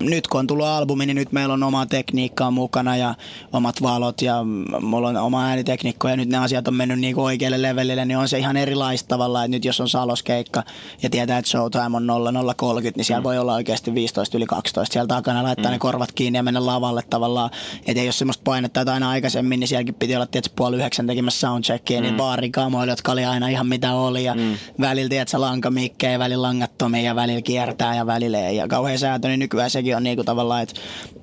nyt kun on tullut albumi, niin nyt meillä on oma tekniikkaa mukana ja omat valot ja mulla on oma äänitekniikko ja nyt ne asiat on mennyt niinku oikealle levelille, niin on se ihan erilaista tavallaan, että nyt jos on saloskeikka ja tietää, että showtime on 0030, niin siellä voi olla oikeasti 15 yli 12 siellä takana, laittaa ne korvat kiinni ja mennä lavalle tavallaan, että ei ole semmoista painetta, että aina aikaisemmin, niin sielläkin piti olla tietysti puoli yhdeksän tekemässä soundcheckia, niin baarikamoilla, jotka oli aina ihan mitä oli. Ja välillä, tiedätkö, lankamikkejä, välillä langattomia ja välillä kiertää ja välillä ei. Ja kauhean säätö, niin nykyään sekin on niinku tavallaan, että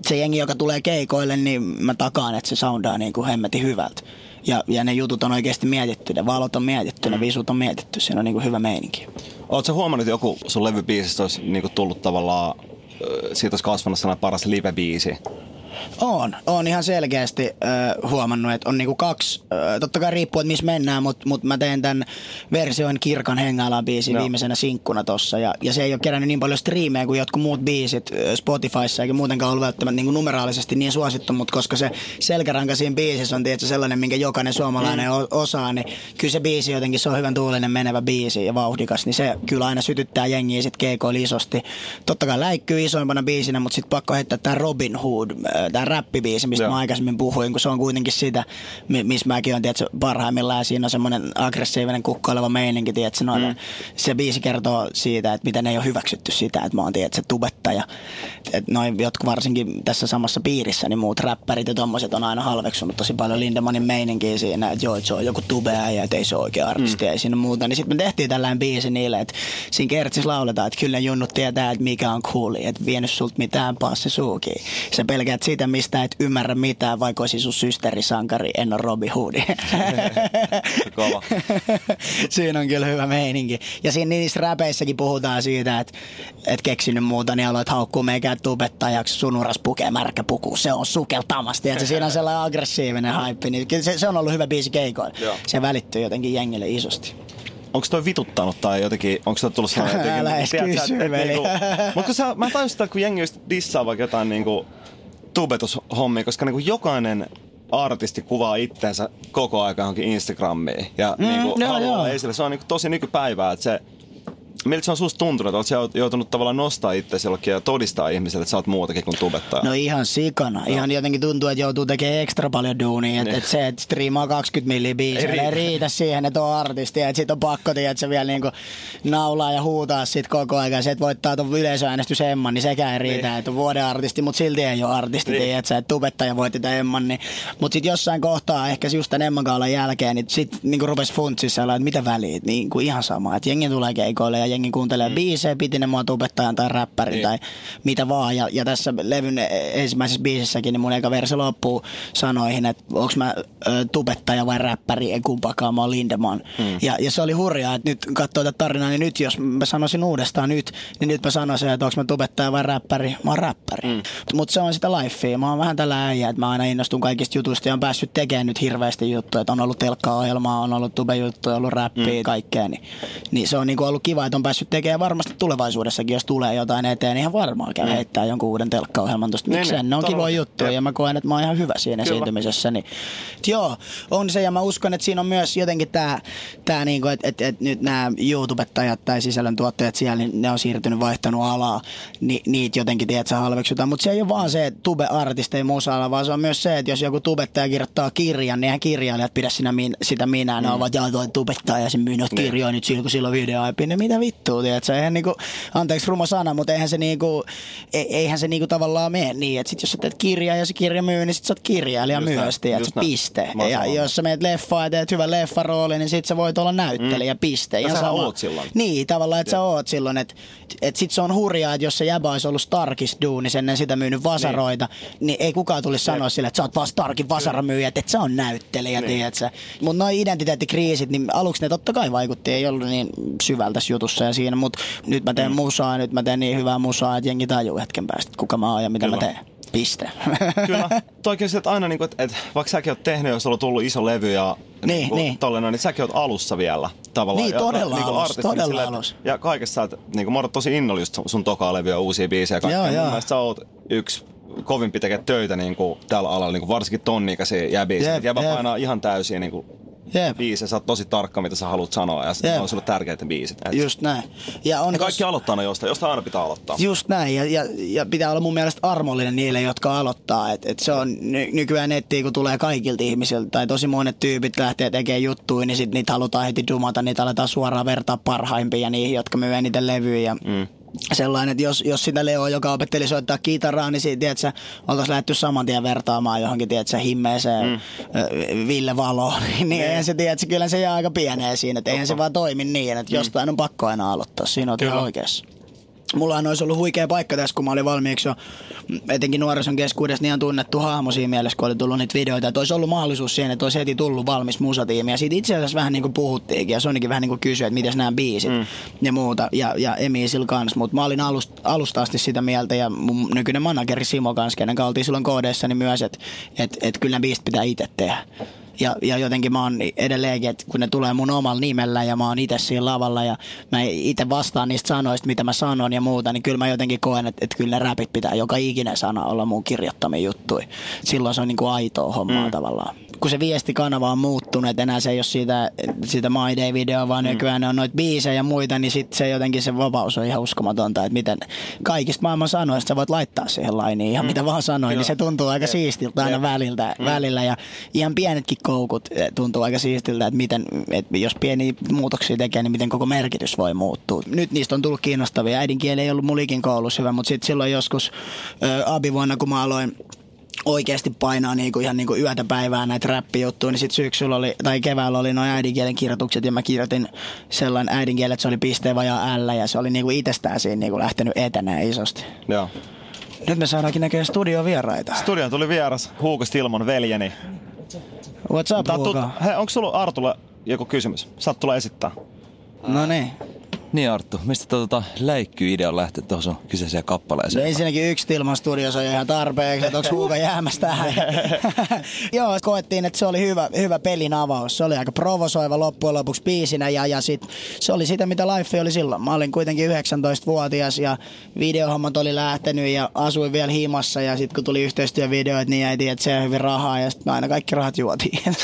se jengi, joka tulee keikoille, niin mä takaan, että se soundaa niinku hemmetin hyvältä. Ja, ja ne jutut on oikeasti mietitty, ne valot on mietitty, ne visut on mietitty, siinä on niinku hyvä meininki. Oletko huomannut, että joku sun levybiisistä olisi niinku tullut tavallaan, siitä olisi kasvanut sellainen paras live-biisi? On, on ihan selkeästi äh, huomannut, että on niinku kaksi, äh, totta kai riippuu, että missä mennään, mutta mut mä teen tämän version Kirkan hengailaan biisin Joo. viimeisenä sinkkuna tossa, ja, ja se ei ole kerännyt niin paljon striimejä kuin jotkut muut biisit Spotifyssa, eikä muutenkaan ollut välttämättä niinku numeraalisesti niin suosittu, mutta koska se selkäranka siinä biisissä on tietysti sellainen, minkä jokainen suomalainen mm. osaa, niin kyllä se biisi jotenkin, se on hyvän tuulinen menevä biisi ja vauhdikas, niin se kyllä aina sytyttää jengiä sit keikoilla isosti. Totta kai läikkyy isoimpana biisinä, mutta sitten pakko heittää tämä Robin Hood, tämä räppibiisi, mistä Joo. mä aikaisemmin puhuin, kun se on kuitenkin sitä, mi- missä mäkin olen tiedätkö, parhaimmillaan ja siinä on semmoinen aggressiivinen kukkaileva meininki, tiedätkö, noin, mm. se biisi kertoo siitä, että miten ei ole hyväksytty sitä, että mä oon tiedätkö, tubettaja. Että noin jotkut varsinkin tässä samassa piirissä, niin muut räppärit ja tommoset on aina halveksunut tosi paljon Lindemanin meininkiä siinä, että joo, että se on joku tubeäjä, että ei se ole oikea artisti, mm. ei siinä muuta. Niin sitten me tehtiin tällainen biisi niille, että siinä kertsis lauletaan, että kyllä junnut tietää, että mikä on cool, että vienyt sulta mitään passi suukiin. Sä pelkäät sitä, mistä et ymmärrä mitään, vaikka olisi sun systerisankari, en ole Robin Hood. Kova. siinä on kyllä hyvä meininki. Ja siinä niissä räpeissäkin puhutaan siitä, että et keksinyt muuta, niin aloit haukkuu meikään tubettajaksi, sun uras pukee märkä puku, se on sukeltamasti. Ja siinä on sellainen aggressiivinen haippi, niin kyllä se, se, on ollut hyvä biisi keikoilla. Joo. Se välittyy jotenkin jengille isosti. Onko toi vituttanut tai jotenkin, onko toi tullut sellainen jotenkin... Älä edes kysy, veli. niinku- Mut kun sä, mä tajusin sitä, kun jengi just dissaa vaikka jotain niinku tubetushommia, koska niinku jokainen artisti kuvaa itteensä koko ajan johonkin Instagramiin ja mm, niinku joo, haluaa joo. esille. Se on niinku tosi nykypäivää, että se Miltä se on susta tuntunut, sä joutunut tavallaan nostaa itse jollekin ja todistaa ihmiselle, että sä oot muutakin kuin tubettaja? No ihan sikana. Ihan jotenkin tuntuu, että joutuu tekemään ekstra paljon duunia. Että Niin. et se, että striimaa 20 milliä biisejä, Ei ei riitä. siihen, että on artisti. Että sit on pakko, tiedä, että se vielä niinku naulaa ja huutaa sit koko ajan. Se, että voittaa ton yleisöäänestys Emman, niin sekään ei riitä. Niin. Että on vuoden artisti, mutta silti ei ole artisti. Niin. Niin. Että että tubettaja voitti tämän Emman. Niin. Mutta sitten jossain kohtaa, ehkä just tämän Emman kaulan jälkeen, niin sitten niinku rupesi funtsissa, että mitä väliä. että Niinku ihan sama. Että jengi tulee keikoille ja jengi kuuntelee mm. biisejä, piti ne mua tubettajan tai räppärin Niin. tai mitä vaan. Ja, ja tässä levyn ensimmäisessä biisissäkin, niin mun eka verse loppuu sanoihin, että onko mä ö, tubettaja vai räppäri, en kumpaakaan, mä oon Lindemann. Hmm. Ja, ja, se oli hurjaa, että nyt katsoo tätä tarinaa, niin nyt jos mä sanoisin uudestaan nyt, niin nyt mä sanoisin, että onko mä tubettaja vai räppäri, mä oon räppäri. Hmm. Mutta se on sitä lifea, mä oon vähän tällä äijä, että mä aina innostun kaikista jutuista ja on päässyt tekemään nyt hirveästi juttuja, että on ollut telkkaohjelmaa, on ollut tube-juttuja, on ollut räppiä, hmm. kaikkea, niin, niin se on niinku ollut kiva, että on päässyt tekemään varmasti tulevaisuudessakin, jos tulee jotain eteen, niin ihan varmaan käy heittää jonkun uuden telkkaohjelman tuosta. Niin, Miksei, niin, ne on kivoja juttuja ja mä koen, että mä oon ihan hyvä siinä Kyllä. esiintymisessä. Niin, joo, on se ja mä uskon, että siinä on myös jotenkin tämä, tää niinku, että et, et nyt nämä YouTubettajat tai sisällöntuottajat siellä, niin ne on siirtynyt, vaihtanut alaa, ni, niitä jotenkin, tiedät, halveksutaan. Mutta se ei ole vaan se, että tube-artisti ei musa vaan se on myös se, että jos joku tubettaja kirjoittaa kirjan, niin eihän kirjailijat pidä sinä, min, sitä minä. Ne ovat, jaa, toi tubettaja, se myy noita Niin. kirjoja nyt silloin, kun sillä on video niin mitä vittua vittua, tiedätkö? Eihän niinku, anteeksi ruma sana, mutta eihän se niinku, e, eihän se niinku tavallaan mene niin, että sit jos sä teet kirjaa ja se kirja myy, niin sit sä oot kirjailija Just myös, näin, tiedätkö? Piste. Mä Ja samaa jos sä meet leffaan ja teet hyvän leffaroolin, niin sit sä voit olla näyttelijä, piste. Ja sähän sama. oot silloin. Niin, tavallaan, että sä oot silloin, että et sit se on hurjaa, että jos se jäbä olisi ollut Starkis duunis ennen sitä myynyt vasaroita, niin, niin ei kukaan tulisi sanoa sille, että sä oot vaan Starkin vasaramyyjä, että et sä on näyttelijä, niin. tiedätkö? Mutta noin identiteettikriisit, niin aluksi ne totta kai vaikutti, ei ollut niin syvältä tässä ja siinä, mutta nyt mä teen mm. musaa, nyt mä teen niin hyvää musaa, että jengi tajuu hetken päästä, että kuka mä oon ja mitä Kyllä. mä teen. Piste. Kyllä. Toikin se, että aina, niin että, että vaikka säkin oot tehnyt, jos on tullut iso levy ja Niin, kuin niin. Tollainen, niin säkin oot alussa vielä tavallaan. Niin, Ja- todella niin kuin alussa, artistina todella silleen, että- alussa. Ja kaikessa oot, niin kuin, mä oon tosi innolla just sun- tokaa levyä, uusia biisejä ja kaikkea. Joo, Mun joo. mielestä sä oot yksi kovimpi tekee töitä niin kuin, tällä alalla, niin kuin, varsinkin tonnikäisiä jäbiä. Jep, Jep, painaa ihan täysiä niin kuin, Jep. biisejä, sä oot tosi tarkka, mitä sä haluat sanoa, ja Jep. ne on sulle tärkeitä biisit. Et, Just näin. Ja on ja kaikki tos- aloittaa aina jostain, jostain aina pitää aloittaa. Just näin, ja, ja, ja pitää olla mun mielestä armollinen niille, jotka aloittaa. Et, et se on ny, nykyään nettiin, kun tulee kaikilta ihmisiltä, tai tosi monet tyypit lähtee tekemään juttuja, niin sit niitä halutaan heti dumata, niitä aletaan suoraan vertaa parhaimpia niihin, jotka myy eniten levyjä. Mm. Sellainen, että jos, jos sitä Leo, joka opetteli soittaa kitaraa, niin siitä, tiedätkö, oltaisiin lähdetty saman tien vertaamaan johonkin, tiedätkö, himmeeseen mm. Ville Valoon, niin eihän se, tiedätkö, kyllä se jää aika pieneen siinä, että eihän se vaan toimi niin, että jostain on pakko aina aloittaa, siinä on ihan oikeassa. Mullahan olisi ollut huikea paikka tässä, kun mä olin valmiiksi jo etenkin nuorison keskuudessa niin ihan tunnettu hahmo siinä mielessä, kun oli tullut niitä videoita. Että olisi ollut mahdollisuus siihen, että olisi heti tullut valmis musatiimi. Ja siitä itse asiassa vähän niin kuin puhuttiinkin. Ja Sonikin vähän niin kuin kysyi, että miten nämä biisit mm. ja muuta. Ja, ja Emi sillä kanssa. Mutta mä olin alust, alusta asti sitä mieltä ja mun nykyinen manageri Simo kanssa, kenen kanssa oltiin silloin koodeissa, niin myös, että et, et kyllä nämä biisit pitää itse tehdä. Ja, ja jotenkin mä oon edelleenkin, että kun ne tulee mun omalla nimellä ja mä oon itse siinä lavalla ja mä itse vastaan niistä sanoista, mitä mä sanon ja muuta, niin kyllä mä jotenkin koen, että, että kyllä ne räpit pitää joka ikinen sana olla mun kirjoittamia juttuja. Silloin se on niinku aitoa hommaa mm. tavallaan. Kun se viestikanava on muuttunut, että enää se ei ole siitä, siitä My Day-videoa, vaan mm. nykyään ne on noita biisejä ja muita, niin sit se jotenkin se vapaus on ihan uskomatonta, että miten kaikista maailman sanoista sä voit laittaa siihen lainiin ihan mm. mitä vaan sanoin, niin se tuntuu aika siistiltä aina väliltä, mm. välillä ja ihan pienetkin koukut eh, tuntuu aika siistiltä, että miten, että jos pieniä muutoksia tekee, niin miten koko merkitys voi muuttua. Nyt niistä on tullut kiinnostavia. Äidinkieli ei ollut mulikin koulussa hyvä, mutta sitten silloin joskus ö, abivuonna, kun mä aloin oikeasti painaa niinku ihan niinku yötä päivää näitä räppijuttuja, niin sitten syksyllä oli, tai keväällä oli noin äidinkielen kirjoitukset, ja mä kirjoitin sellainen äidinkielen, että se oli pisteen vajaa L, ja se oli niinku itsestään siinä niinku lähtenyt etenee isosti. Joo. Nyt me saadaankin näköjään studiovieraita. Studioon tuli vieras Huuko Stilman veljeni. Tut- Huuka? Hei, onko sulla Artulle joku kysymys? Saat tulla esittää. No niin. Niin Arttu, mistä tota läikky-idea on lähtenyt tuohon sun kyseiseen No kappaleeseen? ensinnäkin yksi Tilman studiossa on ihan tarpeeksi, että onko Huuka jäämässä tähän. Joo, koettiin, että se oli hyvä, hyvä pelin avaus. Se oli aika provosoiva loppujen lopuksi biisinä ja, ja sit, se oli sitä, mitä Life oli silloin. Mä olin kuitenkin 19-vuotias ja videohommat oli lähtenyt ja asuin vielä himassa ja sitten kun tuli yhteistyövideoita, niin ei tiedä, että se hyvin rahaa ja sitten aina kaikki rahat juotiin.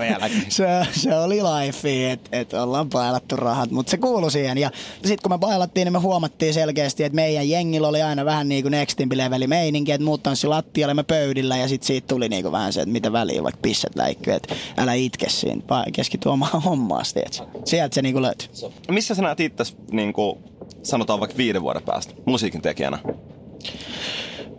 Vieläkin. se, se oli life, että et ollaan pailattu rahat, mutta se kuului siihen. Ja sitten kun me pailattiin, niin me huomattiin selkeästi, että meidän jengillä oli aina vähän niin kuin nextimpi leveli meininki, että muut tanssi lattialle me pöydillä ja sitten siitä tuli niin kuin vähän se, että mitä väliä vaikka pisset läikkyy, että älä itke siinä, vaan keskity omaan hommaan? Sieltä se niin kuin löytyy. Missä sä näet itse, niin kuin, sanotaan vaikka viiden vuoden päästä, musiikin tekijänä?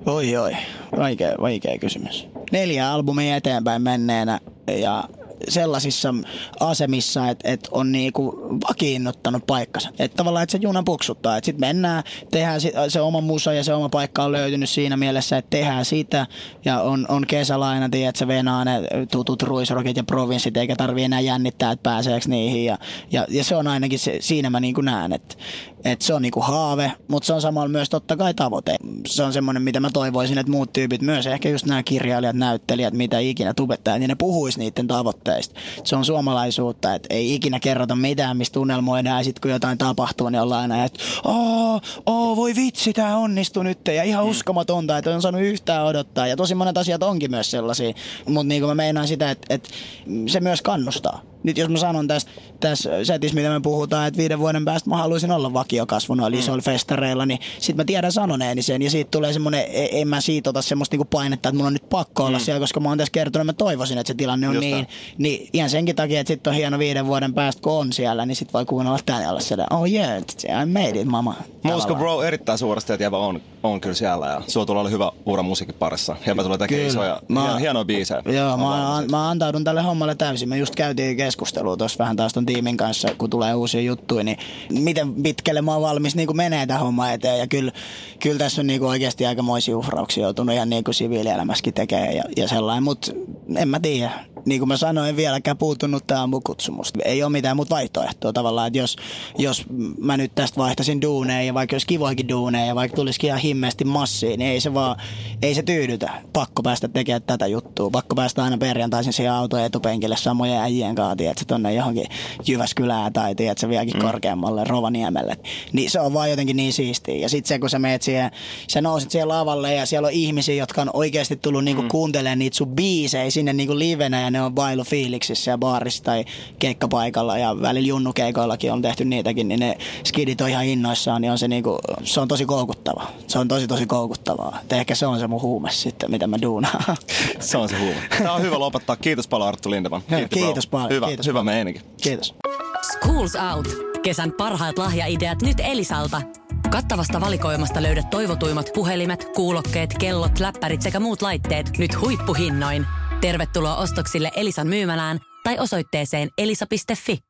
Oi oi, vaikea, vaikea kysymys. Neljä albumia eteenpäin menneenä ja sellaisissa asemissa, että et on niinku vakiinnuttanut paikkansa. Että tavallaan, että se juna puksuttaa. Että sitten mennään, tehdään se oma musa ja se oma paikka on löytynyt siinä mielessä, että tehdään sitä. Ja on, on kesälaina, että se venaa ne tutut ruisrokit ja provinssit, eikä tarvi enää jännittää, että pääseekö niihin. Ja, ja, ja se on ainakin, se, siinä mä niinku näen, että että se on niinku haave, mutta se on samalla myös totta kai tavoite. Se on semmoinen, mitä mä toivoisin, että muut tyypit myös, ehkä just nämä kirjailijat, näyttelijät, mitä ikinä tubettajat, niin ne puhuis niiden tavoitteista. Se on suomalaisuutta, että ei ikinä kerrota mitään, mistä unelmoidaan, ja sitten kun jotain tapahtuu, niin ollaan aina, että oo, oo, voi vitsi, tämä onnistui nyt, ja ihan uskomatonta, että on saanut yhtään odottaa, ja tosi monet asiat onkin myös sellaisia, mutta niin kuin mä meinaan sitä, että, että se myös kannustaa nyt jos mä sanon tästä, tässä setissä, mitä me puhutaan, että viiden vuoden päästä mä haluaisin olla vakiokasvu noilla mm. isoilla festareilla, niin sit mä tiedän sanoneeni sen ja siitä tulee semmoinen, e- en mä siitä ota semmoista niinku painetta, että mun on nyt pakko olla mm. siellä, koska mä oon tässä kertonut, että mä toivoisin, että se tilanne on Just niin, niin ihan senkin takia, että sitten on hieno viiden vuoden päästä, kun on siellä, niin sit voi kuunnella tänne olla siellä, oh yeah, I made it, mama. Musko bro erittäin suuresti, että on, on kyllä siellä ja sulla tulee olla hyvä ura musiikin parissa. Jäbä tulee tekemään isoja, mä, hienoja biisejä. Joo, mä, mä, antaudun tälle hommalle täysin. Me just käytiin keskustelua tuossa vähän taas ton tiimin kanssa, kun tulee uusia juttuja, niin miten pitkälle mä oon valmis niin menee tämä homma eteen. Ja kyllä, kyllä tässä on niin oikeasti aikamoisia uhrauksia joutunut ihan niin kuin siviilielämässäkin tekemään ja, ja sellainen, mutta en mä tiedä niin kuin mä sanoin, vieläkään puuttunut tämä aamukutsumus. Ei ole mitään muuta vaihtoehtoa tavallaan, että jos, jos mä nyt tästä vaihtaisin duuneja ja vaikka jos kivoikin duuneja ja vaikka tulisikin ihan himmeästi massiin, niin ei se vaan, ei se tyydytä. Pakko päästä tekemään tätä juttua. Pakko päästä aina perjantaisin siihen auton etupenkille samojen äijien kanssa, tiedätkö, tonne johonkin Jyväskylään tai tiedätkö, vieläkin mm. korkeammalle Rovaniemelle. Niin se on vaan jotenkin niin siistiä. Ja sitten se, kun sä meet siihen, sä nousit siihen lavalle ja siellä on ihmisiä, jotka on oikeasti tullut niinku mm. kuuntelemaan niitä sun biisejä sinne niinku livenä ja ne on bailu fiiliksissä ja baarissa tai keikkapaikalla ja välillä junnukeikoillakin on tehty niitäkin, niin ne skidit on ihan innoissaan, niin on se, niinku, se on tosi koukuttava. Se on tosi tosi koukuttavaa. Et ehkä se on se mun huume sitten, mitä mä duunaan. se on se huume. Tämä on hyvä lopettaa. Kiitos paljon Arttu Lindeman. Kiitos, Kiitos paljon. Hyvä, Kiitos hyvä meininki. Kiitos. Schools Out. Kesän parhaat lahjaideat nyt Elisalta. Kattavasta valikoimasta löydät toivotuimmat puhelimet, kuulokkeet, kellot, läppärit sekä muut laitteet nyt huippuhinnoin. Tervetuloa ostoksille Elisan myymälään tai osoitteeseen elisa.fi.